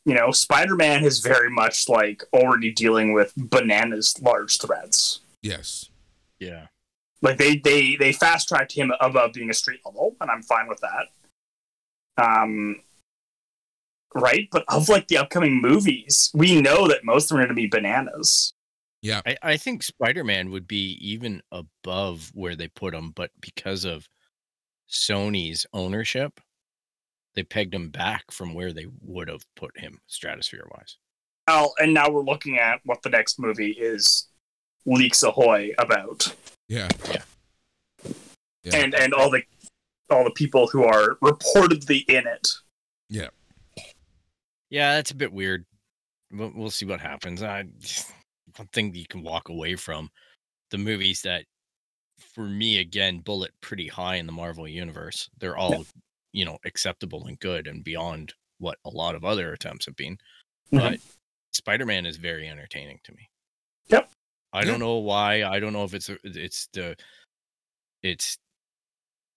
you know, Spider Man is very much like already dealing with bananas large threats. Yes. Yeah. Like they they they fast tracked him above being a street level, and I'm fine with that. Um, right, but of like the upcoming movies, we know that most of them are going to be bananas. Yeah. I, I think Spider Man would be even above where they put him, but because of Sony's ownership, they pegged him back from where they would have put him stratosphere wise. Now, and now we're looking at what the next movie is, Leaks Ahoy about, Yeah. Yeah. Yeah. and and all the all the people who are reportedly in it. Yeah, Yeah, that's a bit weird. We'll, we'll see what happens. I <laughs> one thing that you can walk away from the movies that for me again bullet pretty high in the marvel universe they're all you know acceptable and good and beyond what a lot of other attempts have been Mhm. but spider-man is very entertaining to me Yep. i Yeah. don't know why i don't know if it's it's the it's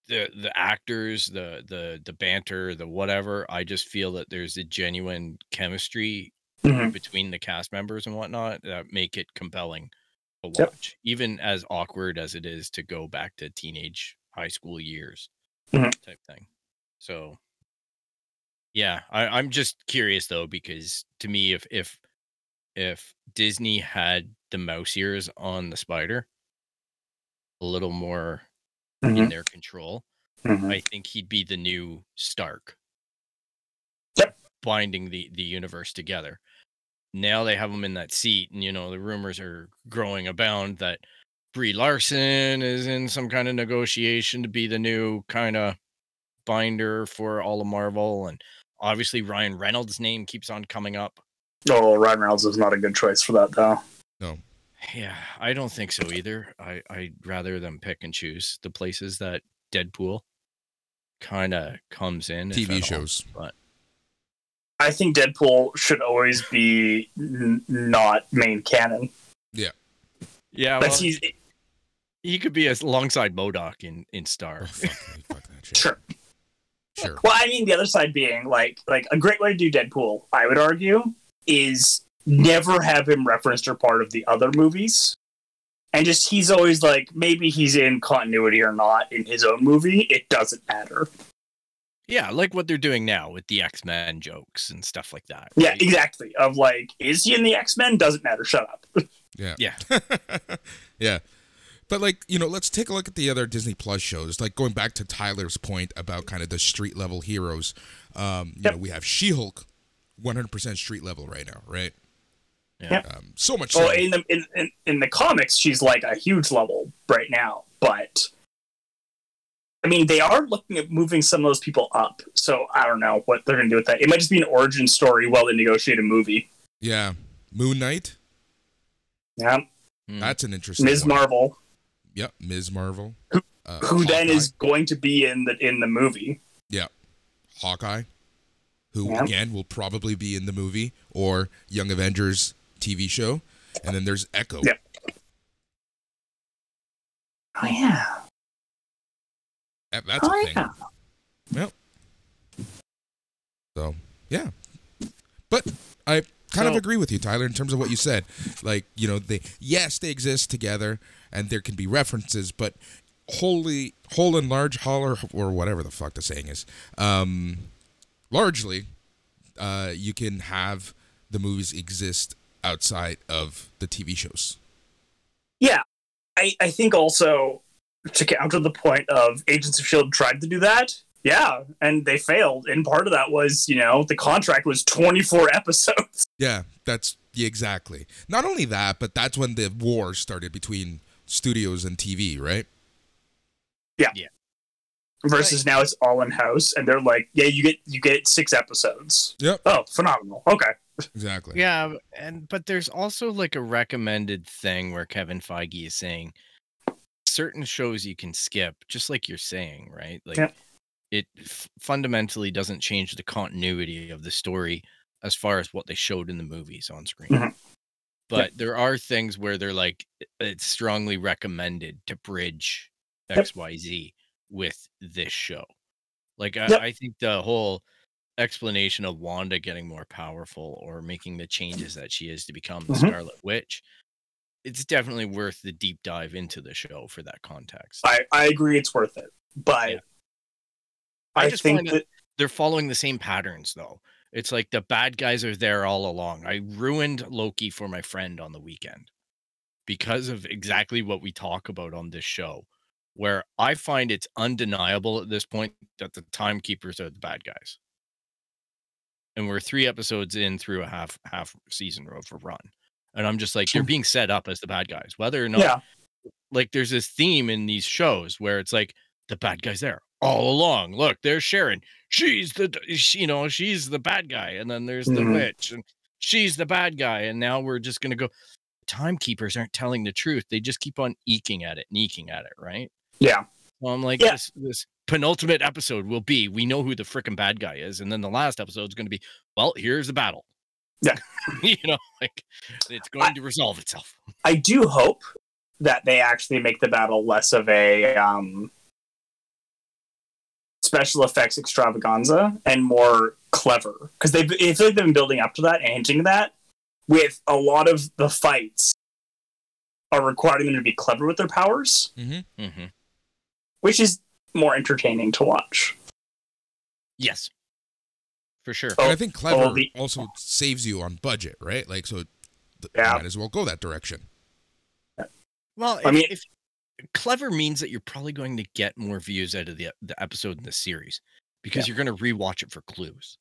the the actors the the the banter the whatever i just feel that there's a genuine chemistry Mhm. between the cast members and whatnot that make it compelling to Yep. watch, even as awkward as it is to go back to teenage high school years Mhm. type thing. So, yeah, I, I'm just curious though because to me, if if if Disney had the mouse ears on the spider a little more in Mhm. their control, Mhm. I think he'd be the new Stark. Yep. Binding the the universe together. Now they have him in that seat, and you know the rumors are growing abound that Brie Larson is in some kind of negotiation to be the new kind of binder for all of Marvel, and obviously Ryan Reynolds' name keeps on coming up. Oh, Ryan Reynolds is not a good choice for that, though. No. Yeah, I don't think so either. I I'd rather them pick and choose the places that Deadpool kind of comes in. TV at all. shows. but I think Deadpool should always be n- not main canon. yeah, Yeah. well, he's he could be as alongside MODOK in in Oh, Star. fuck, fuck that <laughs> shit. sure. Sure. Well, I mean, the other side being like like a great way to do Deadpool, I would argue, is never have him referenced or part of the other movies, and just he's always like maybe he's in continuity or not in his own movie. It doesn't matter. Yeah, like what they're doing now with the X Men jokes and stuff like that. Yeah, exactly. Of like, is he in the X Men? Doesn't matter. Shut up. <laughs> Yeah. Yeah. <laughs> yeah. But like, you know, let's take a look at the other Disney Plus shows. Like going back to Tyler's point about kind of the street level heroes. Um, you Yep. know, we have She-Hulk 100% street level right now, right? Yeah. Um, so much so. Well, in the in, in, in the comics, she's like a huge level right now, but I mean, they are looking at moving some of those people up. So I don't know what they're going to do with that. It might just be an origin story while they negotiate a movie. yeah. Moon Knight. Yeah, Hmm. That's an interesting Ms. one. Marvel, Yep, Ms. Marvel. Who- Uh, who then is going to be in the in the movie. Yeah, Hawkeye, who Yeah. again will probably be in the movie or Young Avengers TV show. And then there's Echo. Yeah. Oh yeah, That- That's a oh thing. yeah. So yeah, but I kind of agree with you, Tyler, in terms of what you said. Like you know, they yes they exist together, and there can be references, but wholly whole and large, holler or whatever the fuck the saying is, um, largely, uh, you can have the movies exist outside of the TV shows. Yeah, I, I think also to counter the point of Agents of Shield tried to do that. Yeah, and they failed. And part of that was, you know, the contract was 24 <laughs> episodes. Yeah, that's yeah, exactly. Not only that, but that's when the war started between studios and TV, right? Yeah. Yeah. Versus now it's all in house, and they're like, yeah, you get you get six episodes. Yep. Oh, phenomenal. Okay. Exactly. Yeah, and but there's also like a recommended thing where Kevin Feige is saying certain shows you can skip, just like you're saying, right? Like Yep. it f- fundamentally doesn't change the continuity of the story as far as what they showed in the movies on screen. Mhm. But there are things where they're like it's strongly recommended to bridge Yep. XYZ with this show. Like I, Yep. I think the whole explanation of Wanda getting more powerful or making the changes that she is to become the Mhm. Scarlet Witch, it's definitely worth the deep dive into the show for that context. I, I agree it's worth it. But Yeah. I, I just think find that it- They're following the same patterns though. It's like the bad guys are there all along. I ruined Loki for my friend on the weekend because of exactly what we talk about on this show, where I find it's undeniable at this point that the timekeepers are the bad guys. And we're three episodes in through a half half season of a run. And I'm just like, they're being set up as the bad guys, whether or not yeah, like there's this theme in these shows where it's like the bad guy's there all along. Look, there's Sharon. She's the she, you know she's the bad guy, and then there's the Mhm. witch, and she's the bad guy, and now we're just gonna go. timekeepers aren't telling the truth. They just keep on eking at it and eking at it, right? Yeah. So I'm like, Yeah. this this penultimate episode will be we know who the freaking bad guy is, and then the last episode is going to be, well, here's the battle. Yeah. <laughs> you know, like it's going to resolve itself. I do hope that they actually make the battle less of a um, special effects extravaganza and more clever because they've I feel like they've been building up to that and hinting that with a lot of the fights are requiring them to be clever with their powers, Mm-hmm. hmm which is more entertaining to watch. Yes, for sure. Oh, and I think clever oh, the- also saves you on budget, right? Like, so th- Yeah. might as well go that direction. Well, I if, mean- if clever means that you're probably going to get more views out of the the episode in the series because you're going to rewatch it for clues.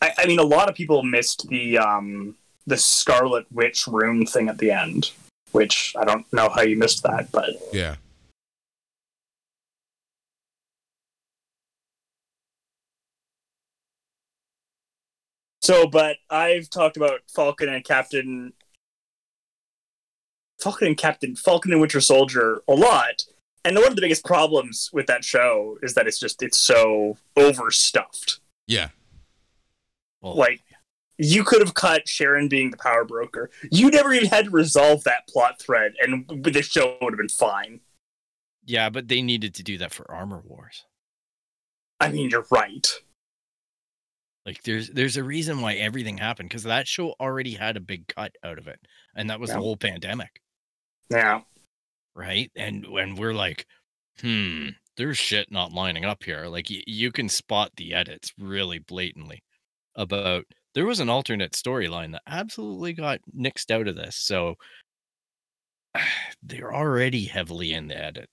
I, I mean, a lot of people missed the um, the Scarlet Witch room thing at the end, which I don't know how you missed that, but Yeah. So, but I've talked about Falcon and Captain Falcon and Captain Falcon and Winter Soldier a lot. And one of the biggest problems with that show is that it's just it's so overstuffed. Yeah. Well, Like you could have cut Sharon being the power broker. You never even had to resolve that plot thread, and the show would have been fine. yeah, but they needed to do that for Armor Wars. I mean, you're right. Like there's there's a reason why everything happened because that show already had a big cut out of it, and that was Yeah. the whole pandemic, Yeah. right? And when we're like, hmm, there's shit not lining up here. Like y- you can spot the edits really blatantly about there was an alternate storyline that absolutely got nixed out of this. So <sighs> they're already heavily in the edit.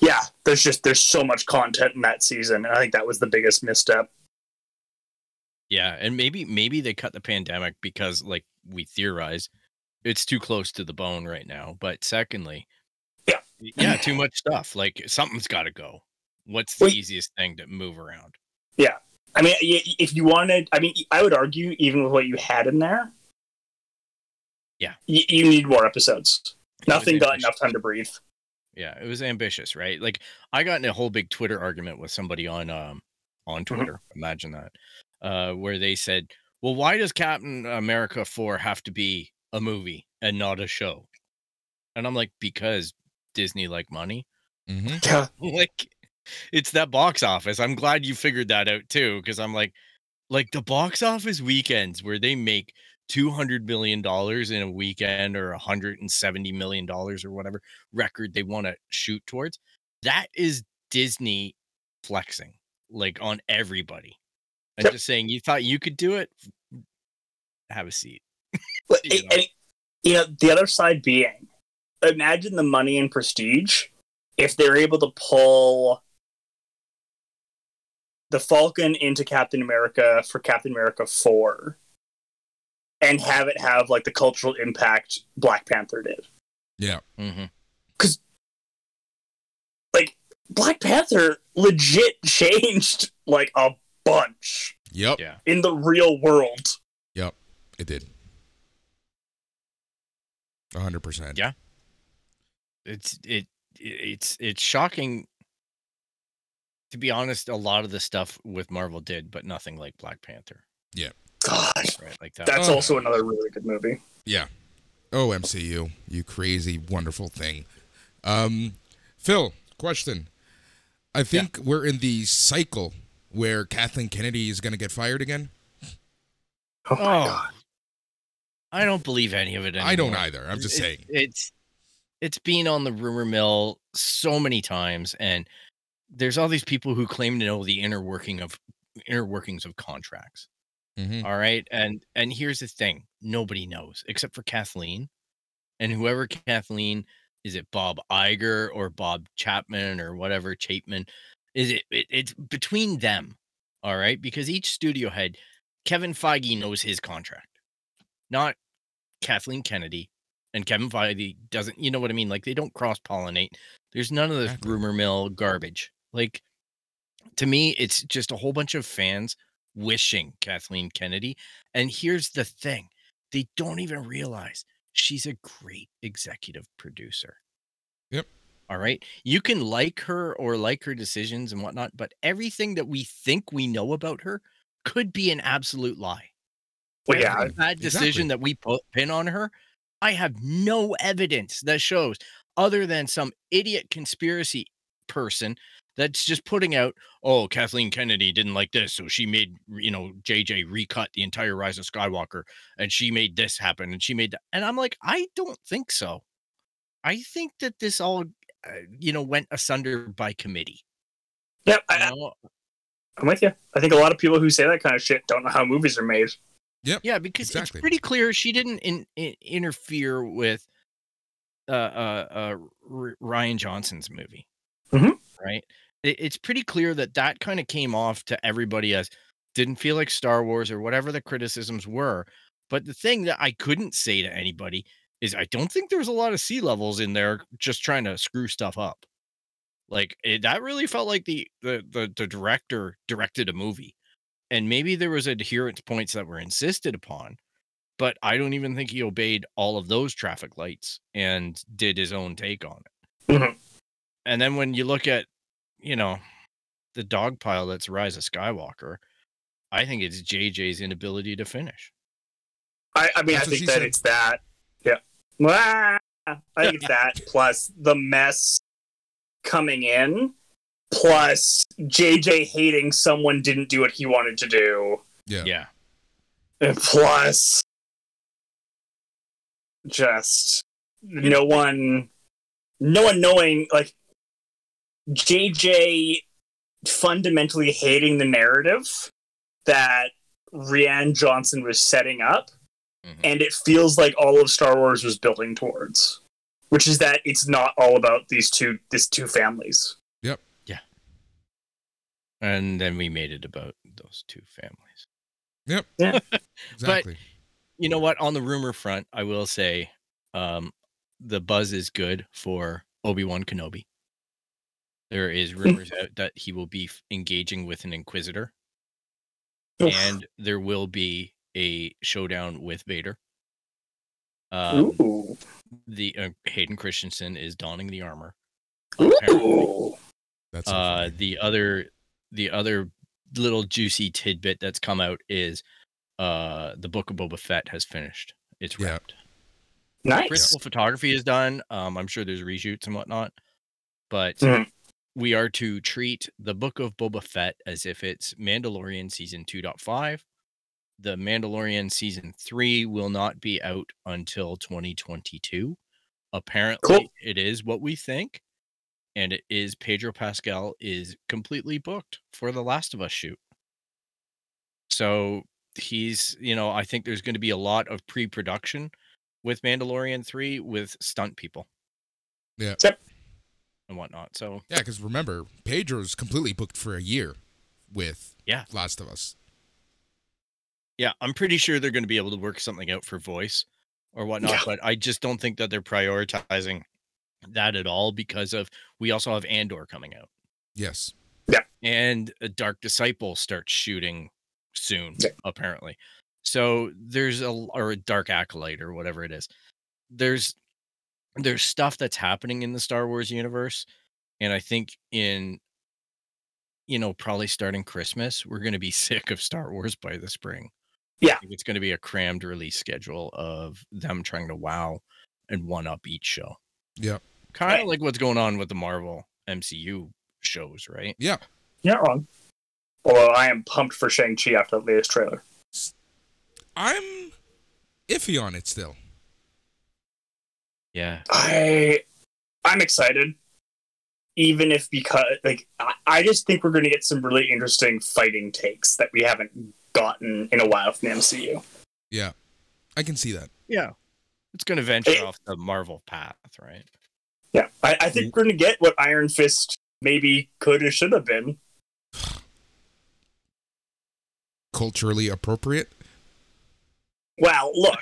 Yeah, there's just there's so much content in that season, and I think that was the biggest misstep. Yeah, and maybe maybe they cut the pandemic because like we theorize it's too close to the bone right now. But secondly, Yeah. yeah, too much stuff. Like something's got to go. What's the Well, easiest thing to move around? Yeah, I mean, if you wanted, I mean, I would argue even with what you had in there, Yeah. y- you need more episodes. It Nothing got enough time to breathe. Yeah, it was ambitious, right? Like I got in a whole big Twitter argument with somebody on um on Twitter. Imagine that, uh, where they said, "Well, why does Captain America four have to be a movie and not a show?" And I'm like, because Disney like money. Mm-hmm. Yeah, <laughs> like it's that box office. I'm glad you figured that out too, because I'm like, like the box office weekends where they make two hundred million dollars in a weekend or hundred and seventy million dollars or whatever record they want to shoot towards. That is Disney flexing, like on everybody, and Yep. just saying you thought you could do it. Have a seat. But <laughs> You and, you know, the other side being, imagine the money and prestige if they're able to pull the Falcon into Captain America for Captain America four, and have it have like the cultural impact Black Panther did. Yeah. Mm-hmm. Cuz like Black Panther legit <laughs> changed like a bunch Yep. Yeah. in the real world. Yep. It did. A hundred percent. Yeah. it's it it's it's shocking to be honest a lot of the stuff with marvel did but nothing like black panther Yeah. God, right like that that's Oh. also another really good movie. Yeah. Oh, MCU, you crazy, wonderful thing. Um, Phil, question. I think we're in the cycle where Kathleen Kennedy is going to get fired again. Oh, my Oh, God. I don't believe any of it anymore. I don't either. I'm just It- saying. it's it's been on the rumor mill so many times and there's all these people who claim to know the inner working of inner workings of contracts Mhm. All right. And and here's the thing. Nobody knows except for Kathleen. And whoever Kathleen is it Bob Iger or Bob Chapman or whatever Chapman is it, it it's between them. All right? Because each studio head Kevin Feige knows his contract. Not Kathleen Kennedy and Kevin Feige doesn't you know what I mean? Like they don't cross pollinate. There's none of this Exactly. rumor mill garbage. Like to me it's just a whole bunch of fans wishing Kathleen Kennedy. And here's the thing they don't even realize she's a great executive producer. Yep. All right. You can like her or like her decisions and whatnot, but everything that we think we know about her could be an absolute lie. Well, yeah, Every bad decision exactly. that we put pin on her, I have no evidence that shows other than some idiot conspiracy person that's just putting out, oh, Kathleen Kennedy didn't like this, so she made you know JJ recut the entire Rise of Skywalker, and she made this happen, and she made that, and I'm like, I don't think so. I think that this all, uh, you know, went asunder by committee. Yep, you I, know? I'm with you. I think a lot of people who say that kind of shit don't know how movies are made. Yeah, because Exactly. it's pretty clear she didn't in, in, interfere with uh, uh, uh, Rian Johnson's movie, Mhm. right? It, it's pretty clear that that kind of came off to everybody as didn't feel like Star Wars or whatever the criticisms were. But the thing that I couldn't say to anybody is I don't think there's a lot of C-levels in there just trying to screw stuff up. Like it, that really felt like the, the the the director directed a movie, and maybe there was adherence points that were insisted upon, but I don't even think he obeyed all of those traffic lights and did his own take on it. Mhm. And then when you look at, you know, the dog pile that's Rise of Skywalker, I think it's JJ's inability to finish. I, I mean, That's I think that said. it's that. Yeah. Wah! I think it's that plus the mess coming in, plus JJ hating someone didn't do what he wanted to do, Yeah. Yeah. and plus just no one, no one knowing like JJ fundamentally hating the narrative that Rian Johnson was setting up Mhm. and it feels like all of Star Wars was building towards, which is that it's not all about these two these two families. And then we made it about those two families. Yep. <laughs> Exactly. But You know what? On the rumor front, I will say um, the buzz is good for Obi Wan Kenobi. There is rumors out that he will be engaging with an Inquisitor, Oof. and there will be a showdown with Vader. Um, Ooh, the uh, Hayden Christensen is donning the armor. apparently. ooh, That's Uh, the other, the other little juicy tidbit that's come out is, uh, the book of Boba Fett has finished. It's Yeah. wrapped. nice. Principal photography is done. Um, I'm sure there's reshoots and whatnot, but Mhm. we are to treat the Book of Boba Fett as if it's Mandalorian season 2.5. The Mandalorian season 3 will not be out until 2022. Apparently, Cool. it is what we think, and it is Pedro Pascal is completely booked for the Last of Us shoot. So he's, you know, I think there's going to be a lot of pre-production with Mandalorian 3 with stunt people. Yeah. Yep. And whatnot. So yeah, because remember, Pedro's completely booked for a year with Yeah. Last of Us. yeah, I'm pretty sure they're going to be able to work something out for voice or whatnot, Yeah. but I just don't think that they're prioritizing that at all because of we also have Andor coming out Yes. Yeah. And a Dark Disciple starts shooting soon, Yeah. apparently. So there's a or a Dark Acolyte or whatever it is. There's there's stuff that's happening in the Star Wars universe, and I think in you know probably starting Christmas we're going to be <laughs> sick of Star Wars by the spring. Yeah. I think it's going to be a crammed release schedule of them trying to wow and one up each show. Yep. Kind of Right. like what's going on with the Marvel MCU shows, right? Yeah. You're not wrong. Although I am pumped for Shang Chi after the latest trailer. I'm iffy on it still. Yeah. I I'm excited. Even if because like I, I just think we're gonna get some really interesting fighting takes that we haven't gotten in a while from the MCU. Yeah. I can see that. Yeah. It's going to venture It- off the Marvel path, right? Yeah. I, I think mm. we're gonna get what Iron Fist maybe could or should have been. Culturally appropriate. Wow, look.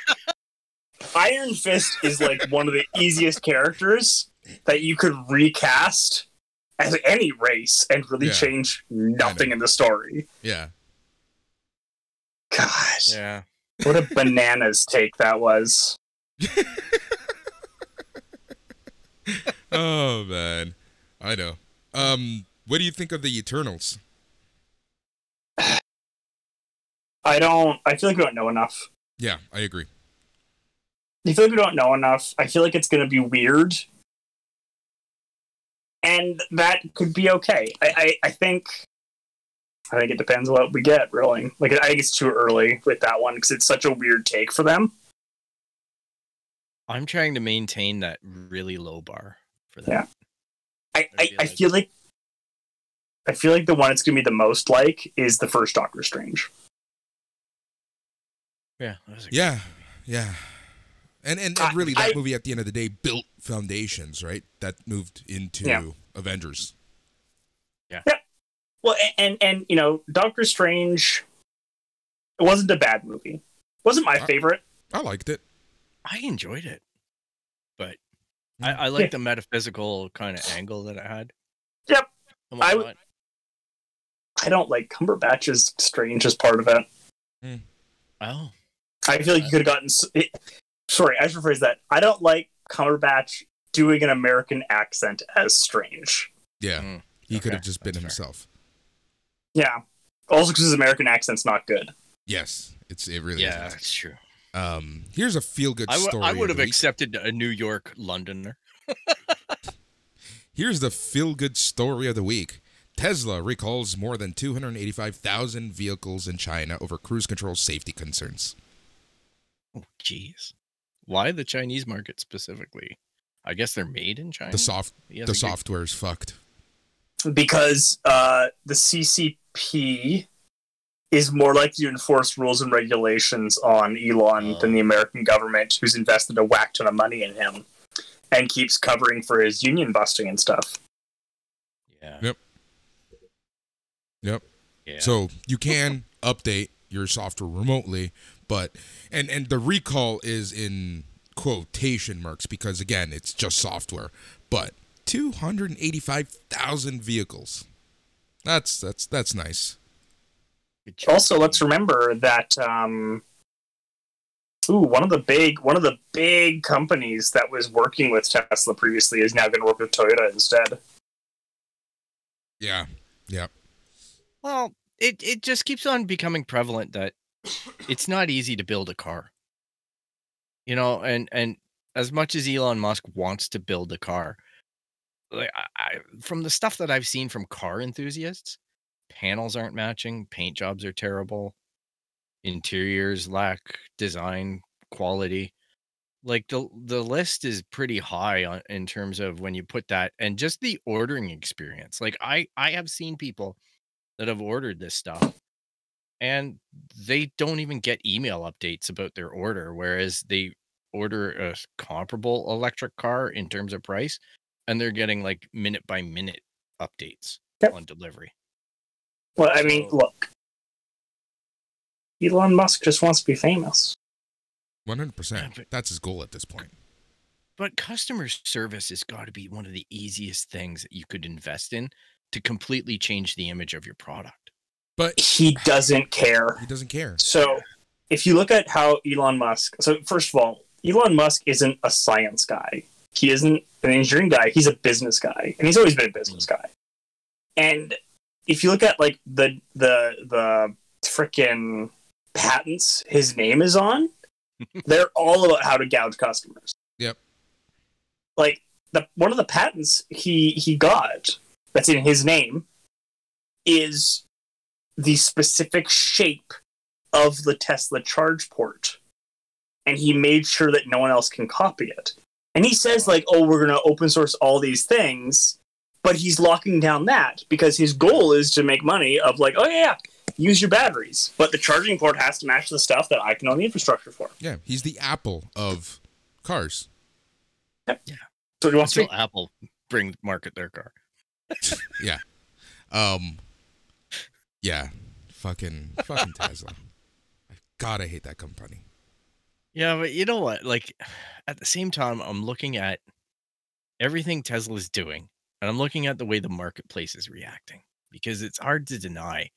<laughs> Iron Fist is like one of the easiest characters that you could recast as any race and really Yeah. change nothing in the story. Yeah. Gosh. Yeah. What a bananas take that was. <laughs> oh man, I know. Um, what do you think of the Eternals? I don't. I feel like we don't know enough. Yeah, I agree. I feel like we don't know enough. I feel like it's going to be weird, and that could be okay. I, I, I think. I think it depends what we get, really. Like, I think it's too early with that one because it's such a weird take for them. I'm trying to maintain that really low bar for that. Yeah. I, I I, feel I like- feel like I feel like the one it's gonna be the most like is the first Doctor Strange. Yeah. that was a- Yeah, yeah. And and, I- and really, that I- movie at the end of the day built foundations, right? That moved into Yeah. Avengers. Yeah. Yeah. Well, a- and and you know, Doctor Strange, it wasn't a bad movie. wasn't my favorite. I liked it. I enjoyed it, but Mm. I, I like Yeah. the metaphysical kind of angle that it had. Yep. and I w- I don't like Cumberbatch's Strange as part of it. oh, I feel like you could have gotten. It, sorry, I should rephrase that. I don't like Cumberbatch doing an American accent as Strange. Yeah, Mm, he could have just been that's fair. himself. Yeah. Also, because his American accent's not good. Yes, it's it really. yeah, is. that's true. Um, here's a feel good I would story. I would have accepted a New York Londoner. <laughs> Here's the feel good story of the week. Tesla recalls more than 285,000 vehicles in China over cruise control safety concerns. Oh, jeez. Why the Chinese market specifically? I guess they're made in China. The soft the a good- software is fucked. because uh, the CCP is more likely to enforce rules and regulations on Elon Oh. than the American government, who's invested a whack ton of money in him and keeps covering for his union busting and stuff. Yeah. Yep. Yep. Yeah. So you can <laughs> update your software remotely, but and and the recall is in quotation marks because again, it's just software. But 285,000 vehicles. That's that's that's nice. Good job. Also, let's remember that um, ooh, one of the big one of the big companies that was working with Tesla previously is now going to work with Toyota instead. Yeah. Yeah. Well, it it just keeps on becoming prevalent that it's not easy to build a car. You know, and and as much as Elon Musk wants to build a car, like I, I from the stuff that I've seen from car enthusiasts, panels aren't matching, paint jobs are terrible, interiors lack design quality. Like the the list is pretty high on in terms of when you put that and just the ordering experience. Like I I have seen people that have ordered this stuff and they don't even get email updates about their order whereas they order a comparable electric car in terms of price and they're getting like minute by minute updates Yep. on delivery Well, I mean, So- look, Elon Musk just wants to be famous. 100%. Yeah, but- That's his goal at this point. but customer service has got to be one of the easiest things that you could invest in to completely change the image of your product But He doesn't care. he doesn't care. So, if you look at how Elon Musk, so first of all, Elon Musk isn't a science guy. He isn't an engineering guy. He's a business guy, and he's always been a business mm. guy. And if you look at like the the the frickin' patents his name is on, <laughs> they're all about how to gouge customers. Yep. Like the one of the patents he he got that's in his name is the specific shape of the Tesla charge port. And he made sure that no one else can copy it. And he says, like, oh, we're going to open source all these things. But he's locking down that because his goal is to make money of, like, oh, yeah, use your batteries. But the charging port has to match the stuff that I can own the infrastructure for. Yeah, he's the Apple of cars. Yeah. So he wants to until apple bring market their car <laughs> yeah. Um Yeah. Fucking fucking Tesla. God, <laughs> I hate that company. Yeah, but you know what? Like at the same time, I'm looking at everything Tesla's doing, and I'm looking at the way the marketplace is reacting because it's hard to deny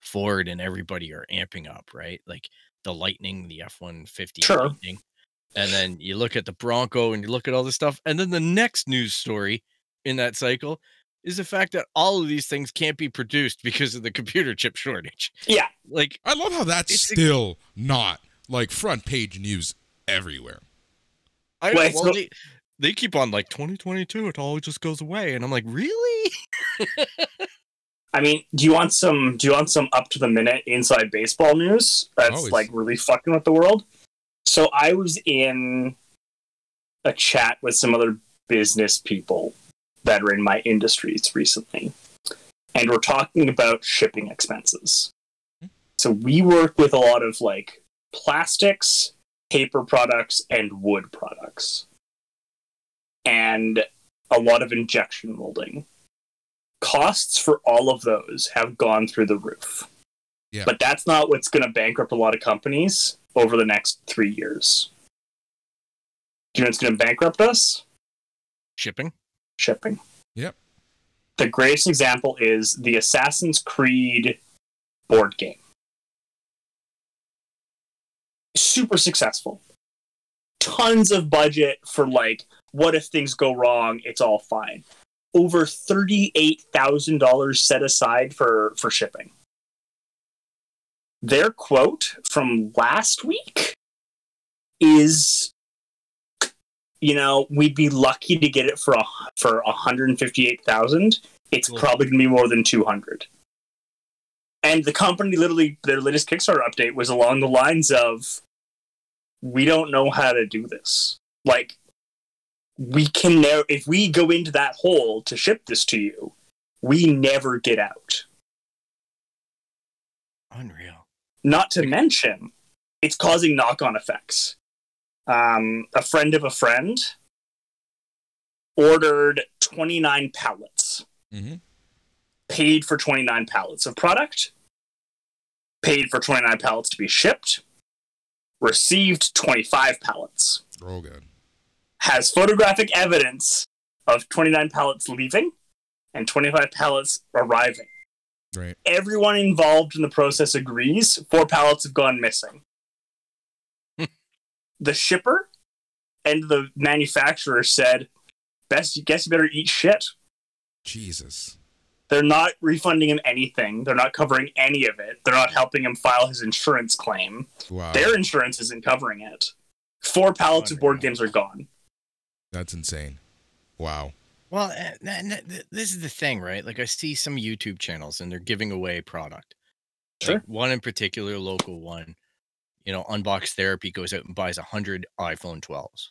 Ford and everybody are amping up, right? Like the Lightning, the F one fifty Sure. Lightning, and then you look at the Bronco and you look at all this stuff, and then the next news story in that cycle is the fact that all of these things can't be produced because of the computer chip shortage. Yeah. <laughs> Like I love how that's It's a- still not like front page news everywhere. I Well, know, well, go- they, keep on like 2022, it all just goes away, and I'm like, really? I mean, do you want some? Do you want some up to the minute inside baseball news? That's Always. like really fucking with the world. So I was in a chat with some other business people that are in my industries recently, and we're talking about shipping expenses. Hmm. So we work with a lot of like plastics, paper products, and wood products, and a lot of injection molding costs for all of those have gone through the roof. Yeah. But that's not what's going to bankrupt a lot of companies over the next three years. Do you know what's going to bankrupt us? Shipping? Shipping. Yep. The greatest example is the Assassin's Creed board game. Super successful. Tons of budget for like, what if things go wrong? It's all fine. Over thirty-eight thousand dollars set aside for for shipping. Their quote from last week is, you know, we'd be lucky to get it for a for one hundred fifty-eight thousand. It's Cool. probably going to be more than two hundred. And the company literally, their latest Kickstarter update was along the lines of, "We don't know how to do this. Like, we can never. If we go into that hole to ship this to you, we never get out. Unreal. Not to mention, it's causing knock-on effects. Um, a friend of a friend ordered twenty-nine pallets." Mm-hmm. paid for 29 pallets of product, paid for 29 pallets to be shipped, received 25 pallets, Oh god. Has photographic evidence of 29 pallets leaving and 25 pallets arriving. Right. Everyone involved in the process agrees four pallets have gone missing. Hmm. the shipper and the manufacturer said, "Best, guess you better eat shit." Jesus. They're not refunding him anything. They're not covering any of it. They're not helping him file his insurance claim. Wow. Their insurance isn't covering it. Four pallets of board Unreal. games are gone. That's insane. Wow. Well, and, and th- th- this is the thing, right? Like I see some YouTube channels and they're giving away product. Like, Sure. one in particular, local one, you know, Unbox Therapy goes out and buys a hundred iPhone 12s,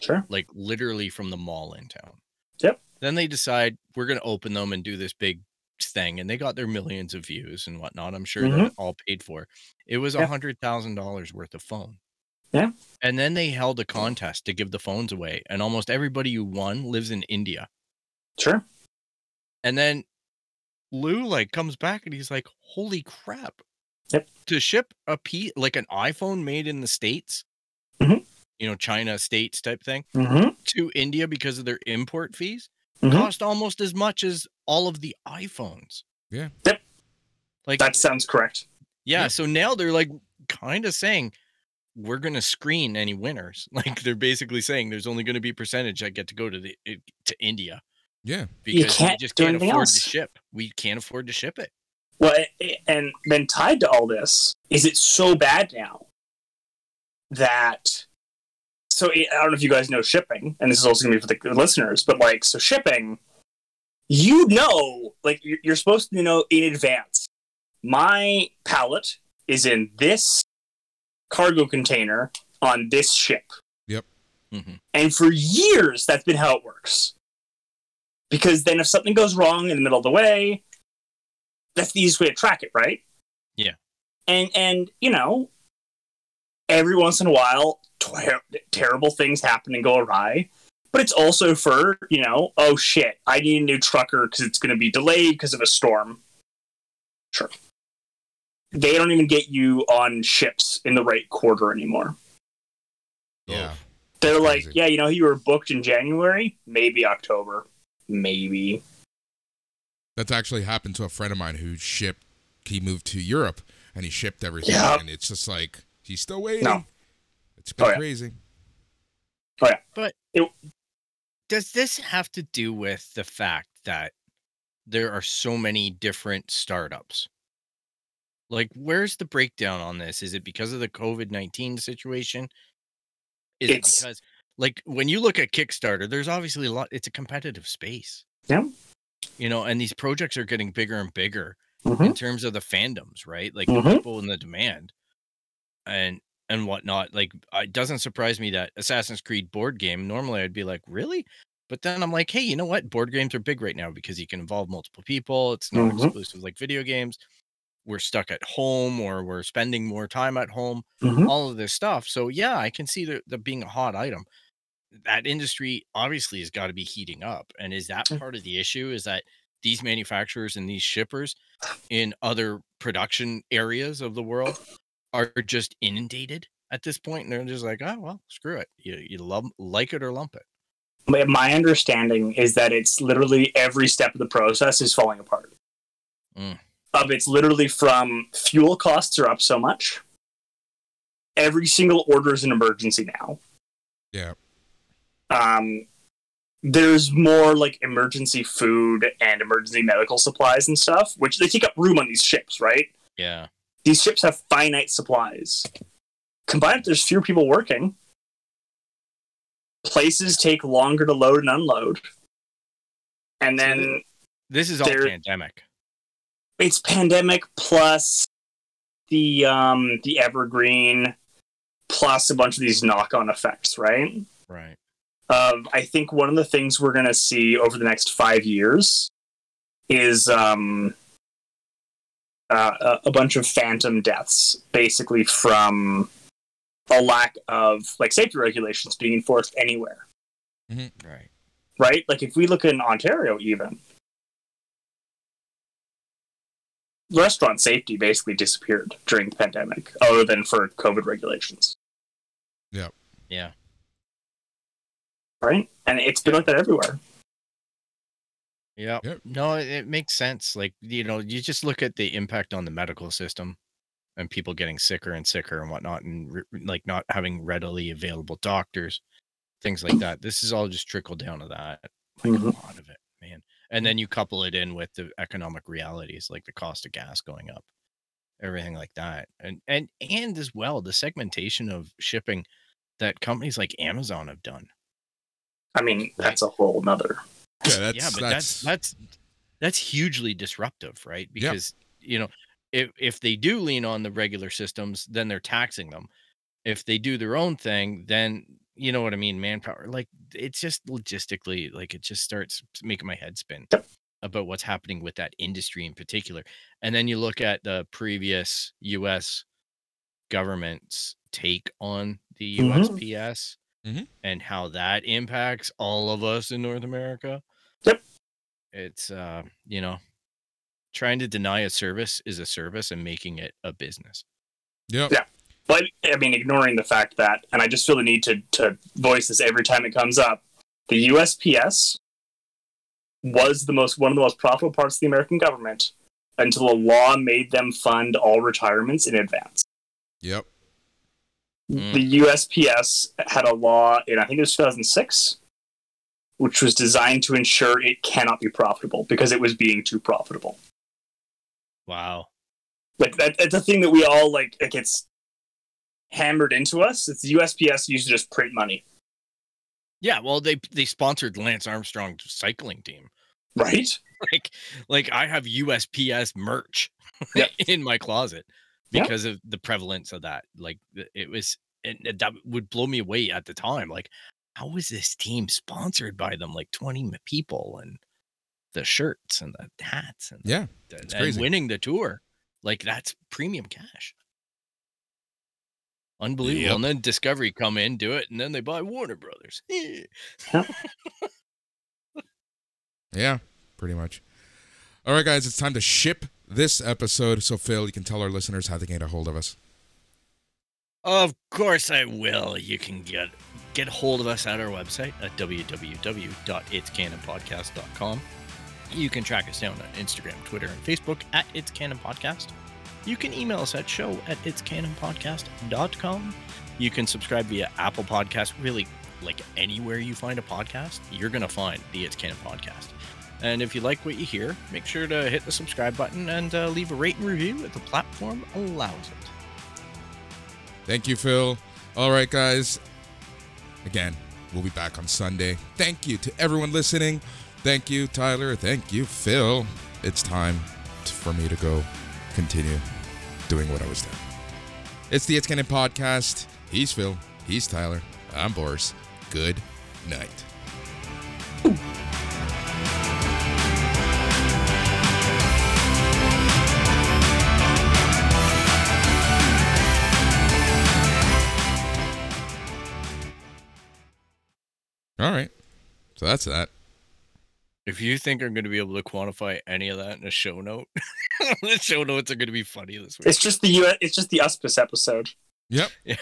Sure. like literally from the mall in town. Yep. Then they decide we're going to open them and do this big thing, and they got their millions of views and whatnot. I'm sure they're mm-hmm. all paid for. It was a Yeah. hundred thousand dollars worth of phone. Yeah. And then they held a contest to give the phones away, and almost everybody who won lives in India. Sure. And then Lou like comes back and he's like, "Holy crap!" Yep. To ship a P like an iPhone made in the states, Mhm. you know, China states type thing Mm-hmm. to India because of their import fees Mhm. cost almost as much as all of the iPhones. Yeah. Yep. Like That sounds correct. yeah, Yeah. so now they're like kind of saying we're going to screen any winners. <laughs> Like they're basically saying there's only going to be percentage that get to go to the to India Yeah. because we can't just can't afford else. to ship. We can't afford to ship it. Well, a- a- and then tied to all this is it's so bad now that. So I I don't know if you guys know shipping, and this is also going to be for the listeners, but like, so shipping, you know, like you're you're supposed to know in advance. My pallet is in this cargo container on this ship. Yep. Mhm. And for years, that's been how it works. Because then if something goes wrong in the middle of the way, that's the easiest way to track it, right? Yeah. And and you know, every once in a while, ter- terrible things happen and go awry. But it's also for you know, oh shit, I need a new trucker because it's going to be delayed because of a storm. Sure. They don't even get you on ships in the right quarter anymore. Yeah. They're like, Crazy. yeah, you know, you were booked in January, maybe October, maybe. That's actually happened to a friend of mine who shipped. He moved to Europe and he shipped everything, Yeah. and it's just like He's still waiting. No. It's been Oh, yeah. crazy. Oh, does this have to do with the fact that there are so many different startups? Like, where's the breakdown on this? Is it because of the COVID 19 situation? Is It's- it because, like, when you look at Kickstarter, there's obviously a lot, it's a competitive space. Yeah. You know, and these projects are getting bigger and bigger Mhm. in terms of the fandoms, right? Like Mhm. the people and the demand and and whatnot. Like it doesn't surprise me that Assassin's Creed board game. Normally I'd be like, really? But then I'm like, hey, you know what? Board games are big right now because you can involve multiple people. It's not Mhm. exclusive like video games. We're stuck at home or we're spending more time at home. Mhm. All of this stuff. So yeah, I can see that the being a hot item. That industry obviously has got to be heating up. And is that Mm. part of the issue? Is that these manufacturers and these shippers in other production areas of the world are just inundated at this point and they're just like oh well screw it you, you love like it or lump it My- My understanding is that it's literally every step of the process is falling apart. Mm. Of it's literally from fuel costs are up so much. Every single order is an emergency now. Yeah. Um, there's more like emergency food and emergency medical supplies and stuff, which they take up room on these ships, right? yeah These ships have finite supplies. Combined, there's fewer people working. Places take longer to load and unload. And So then this is all pandemic it's pandemic plus the um the evergreen plus a bunch of these knock-on effects, right? right of I think one of the things we're going to see over the next five years is um, uh, a, bunch of phantom deaths, basically from a lack of like safety regulations being enforced anywhere. right Right? Like if we look in Ontario, even restaurant safety basically disappeared during the pandemic, other than for COVID regulations. yeah Yeah. Right? And it's been like that everywhere. yeah Yep. no it, it makes sense like you know you just look at the impact on the medical system and people getting sicker and sicker and whatnot and re- like not having readily available doctors things like that this is all just trickle down to that like Mhm. a lot of it man and mm. then you couple it in with the economic realities like the cost of gas going up everything like that and and and as well the segmentation of shipping that companies like amazon have done I mean, that's a whole nother. Yeah, <laughs> that's yeah but that's, that's that's that's hugely disruptive right Yeah. because you know if if they do lean on the regular systems then they're taxing them if they do their own thing then you know what i mean manpower like it's just logistically like it just starts making my head spin about what's happening with that industry in particular and then you look at the previous us government's take on the Mhm. usps Mhm. and how that impacts all of us in north america Yep. it's uh you know trying to deny a service is a service and making it a business yep. Yeah. But I mean, ignoring the fact that, and I just feel the need to, to voice this every time it comes up, the USPS was the most one of the most profitable parts of the American government until a law made them fund all retirements in advance. Yep. Mm. The USPS had a law in I think it was 2006, which was designed to ensure it cannot be profitable because it was being too profitable. wow like that, that's a thing that we all like it gets hammered into us it's the usps used to just print money yeah well they they sponsored lance armstrong's cycling team right <laughs> like like i have usps merch <laughs> Yep. in my closet Yeah. because of the prevalence of that like it was and and that would blow me away at the time like how was this team sponsored by them like 20 people and the shirts and the hats and Yeah. the, It's and crazy. winning the tour like that's premium cash unbelievable Yep. and then discovery come in do it and then they buy warner brothers eh. <laughs> Yeah. Pretty much. All right, guys. It's time to ship this episode. So Phil, you can tell our listeners how they can get a hold of us. Of course I will. You can get get hold of us at our website at www.itscanonpodcast.com. You can track us down on Instagram, Twitter, and Facebook at It's Canon Podcast. You can email us at show at itscanonpodcast.com. You can subscribe via Apple Podcast, really like anywhere you find a podcast, you're going to find the It's Canon podcast. And if you like what you hear, make sure to hit the subscribe button and uh, leave a rate and review if the platform allows it. Thank you, Phil. All right, guys. Again, we'll be back on Sunday. Thank you to everyone listening. Thank you, Tyler. Thank you, Phil. It's time for me to go continue doing what I was doing. It's the It's Canon podcast. He's Phil. He's Tyler. I'm Boris. Good night. All right. So that's that. If you think I'm going to be able to quantify any of that in a show note, <laughs> the show notes are going to be funny this week. It's just the U. It's just the Uspis episode. Yep. <laughs> Yeah.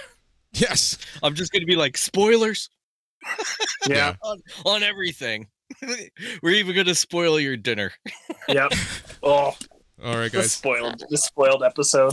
Yes. I'm just going to be like spoilers <laughs> Yeah. on, on everything. We're even going to spoil your dinner. yep. Oh, All right, the guys. spoiled, the spoiled episode.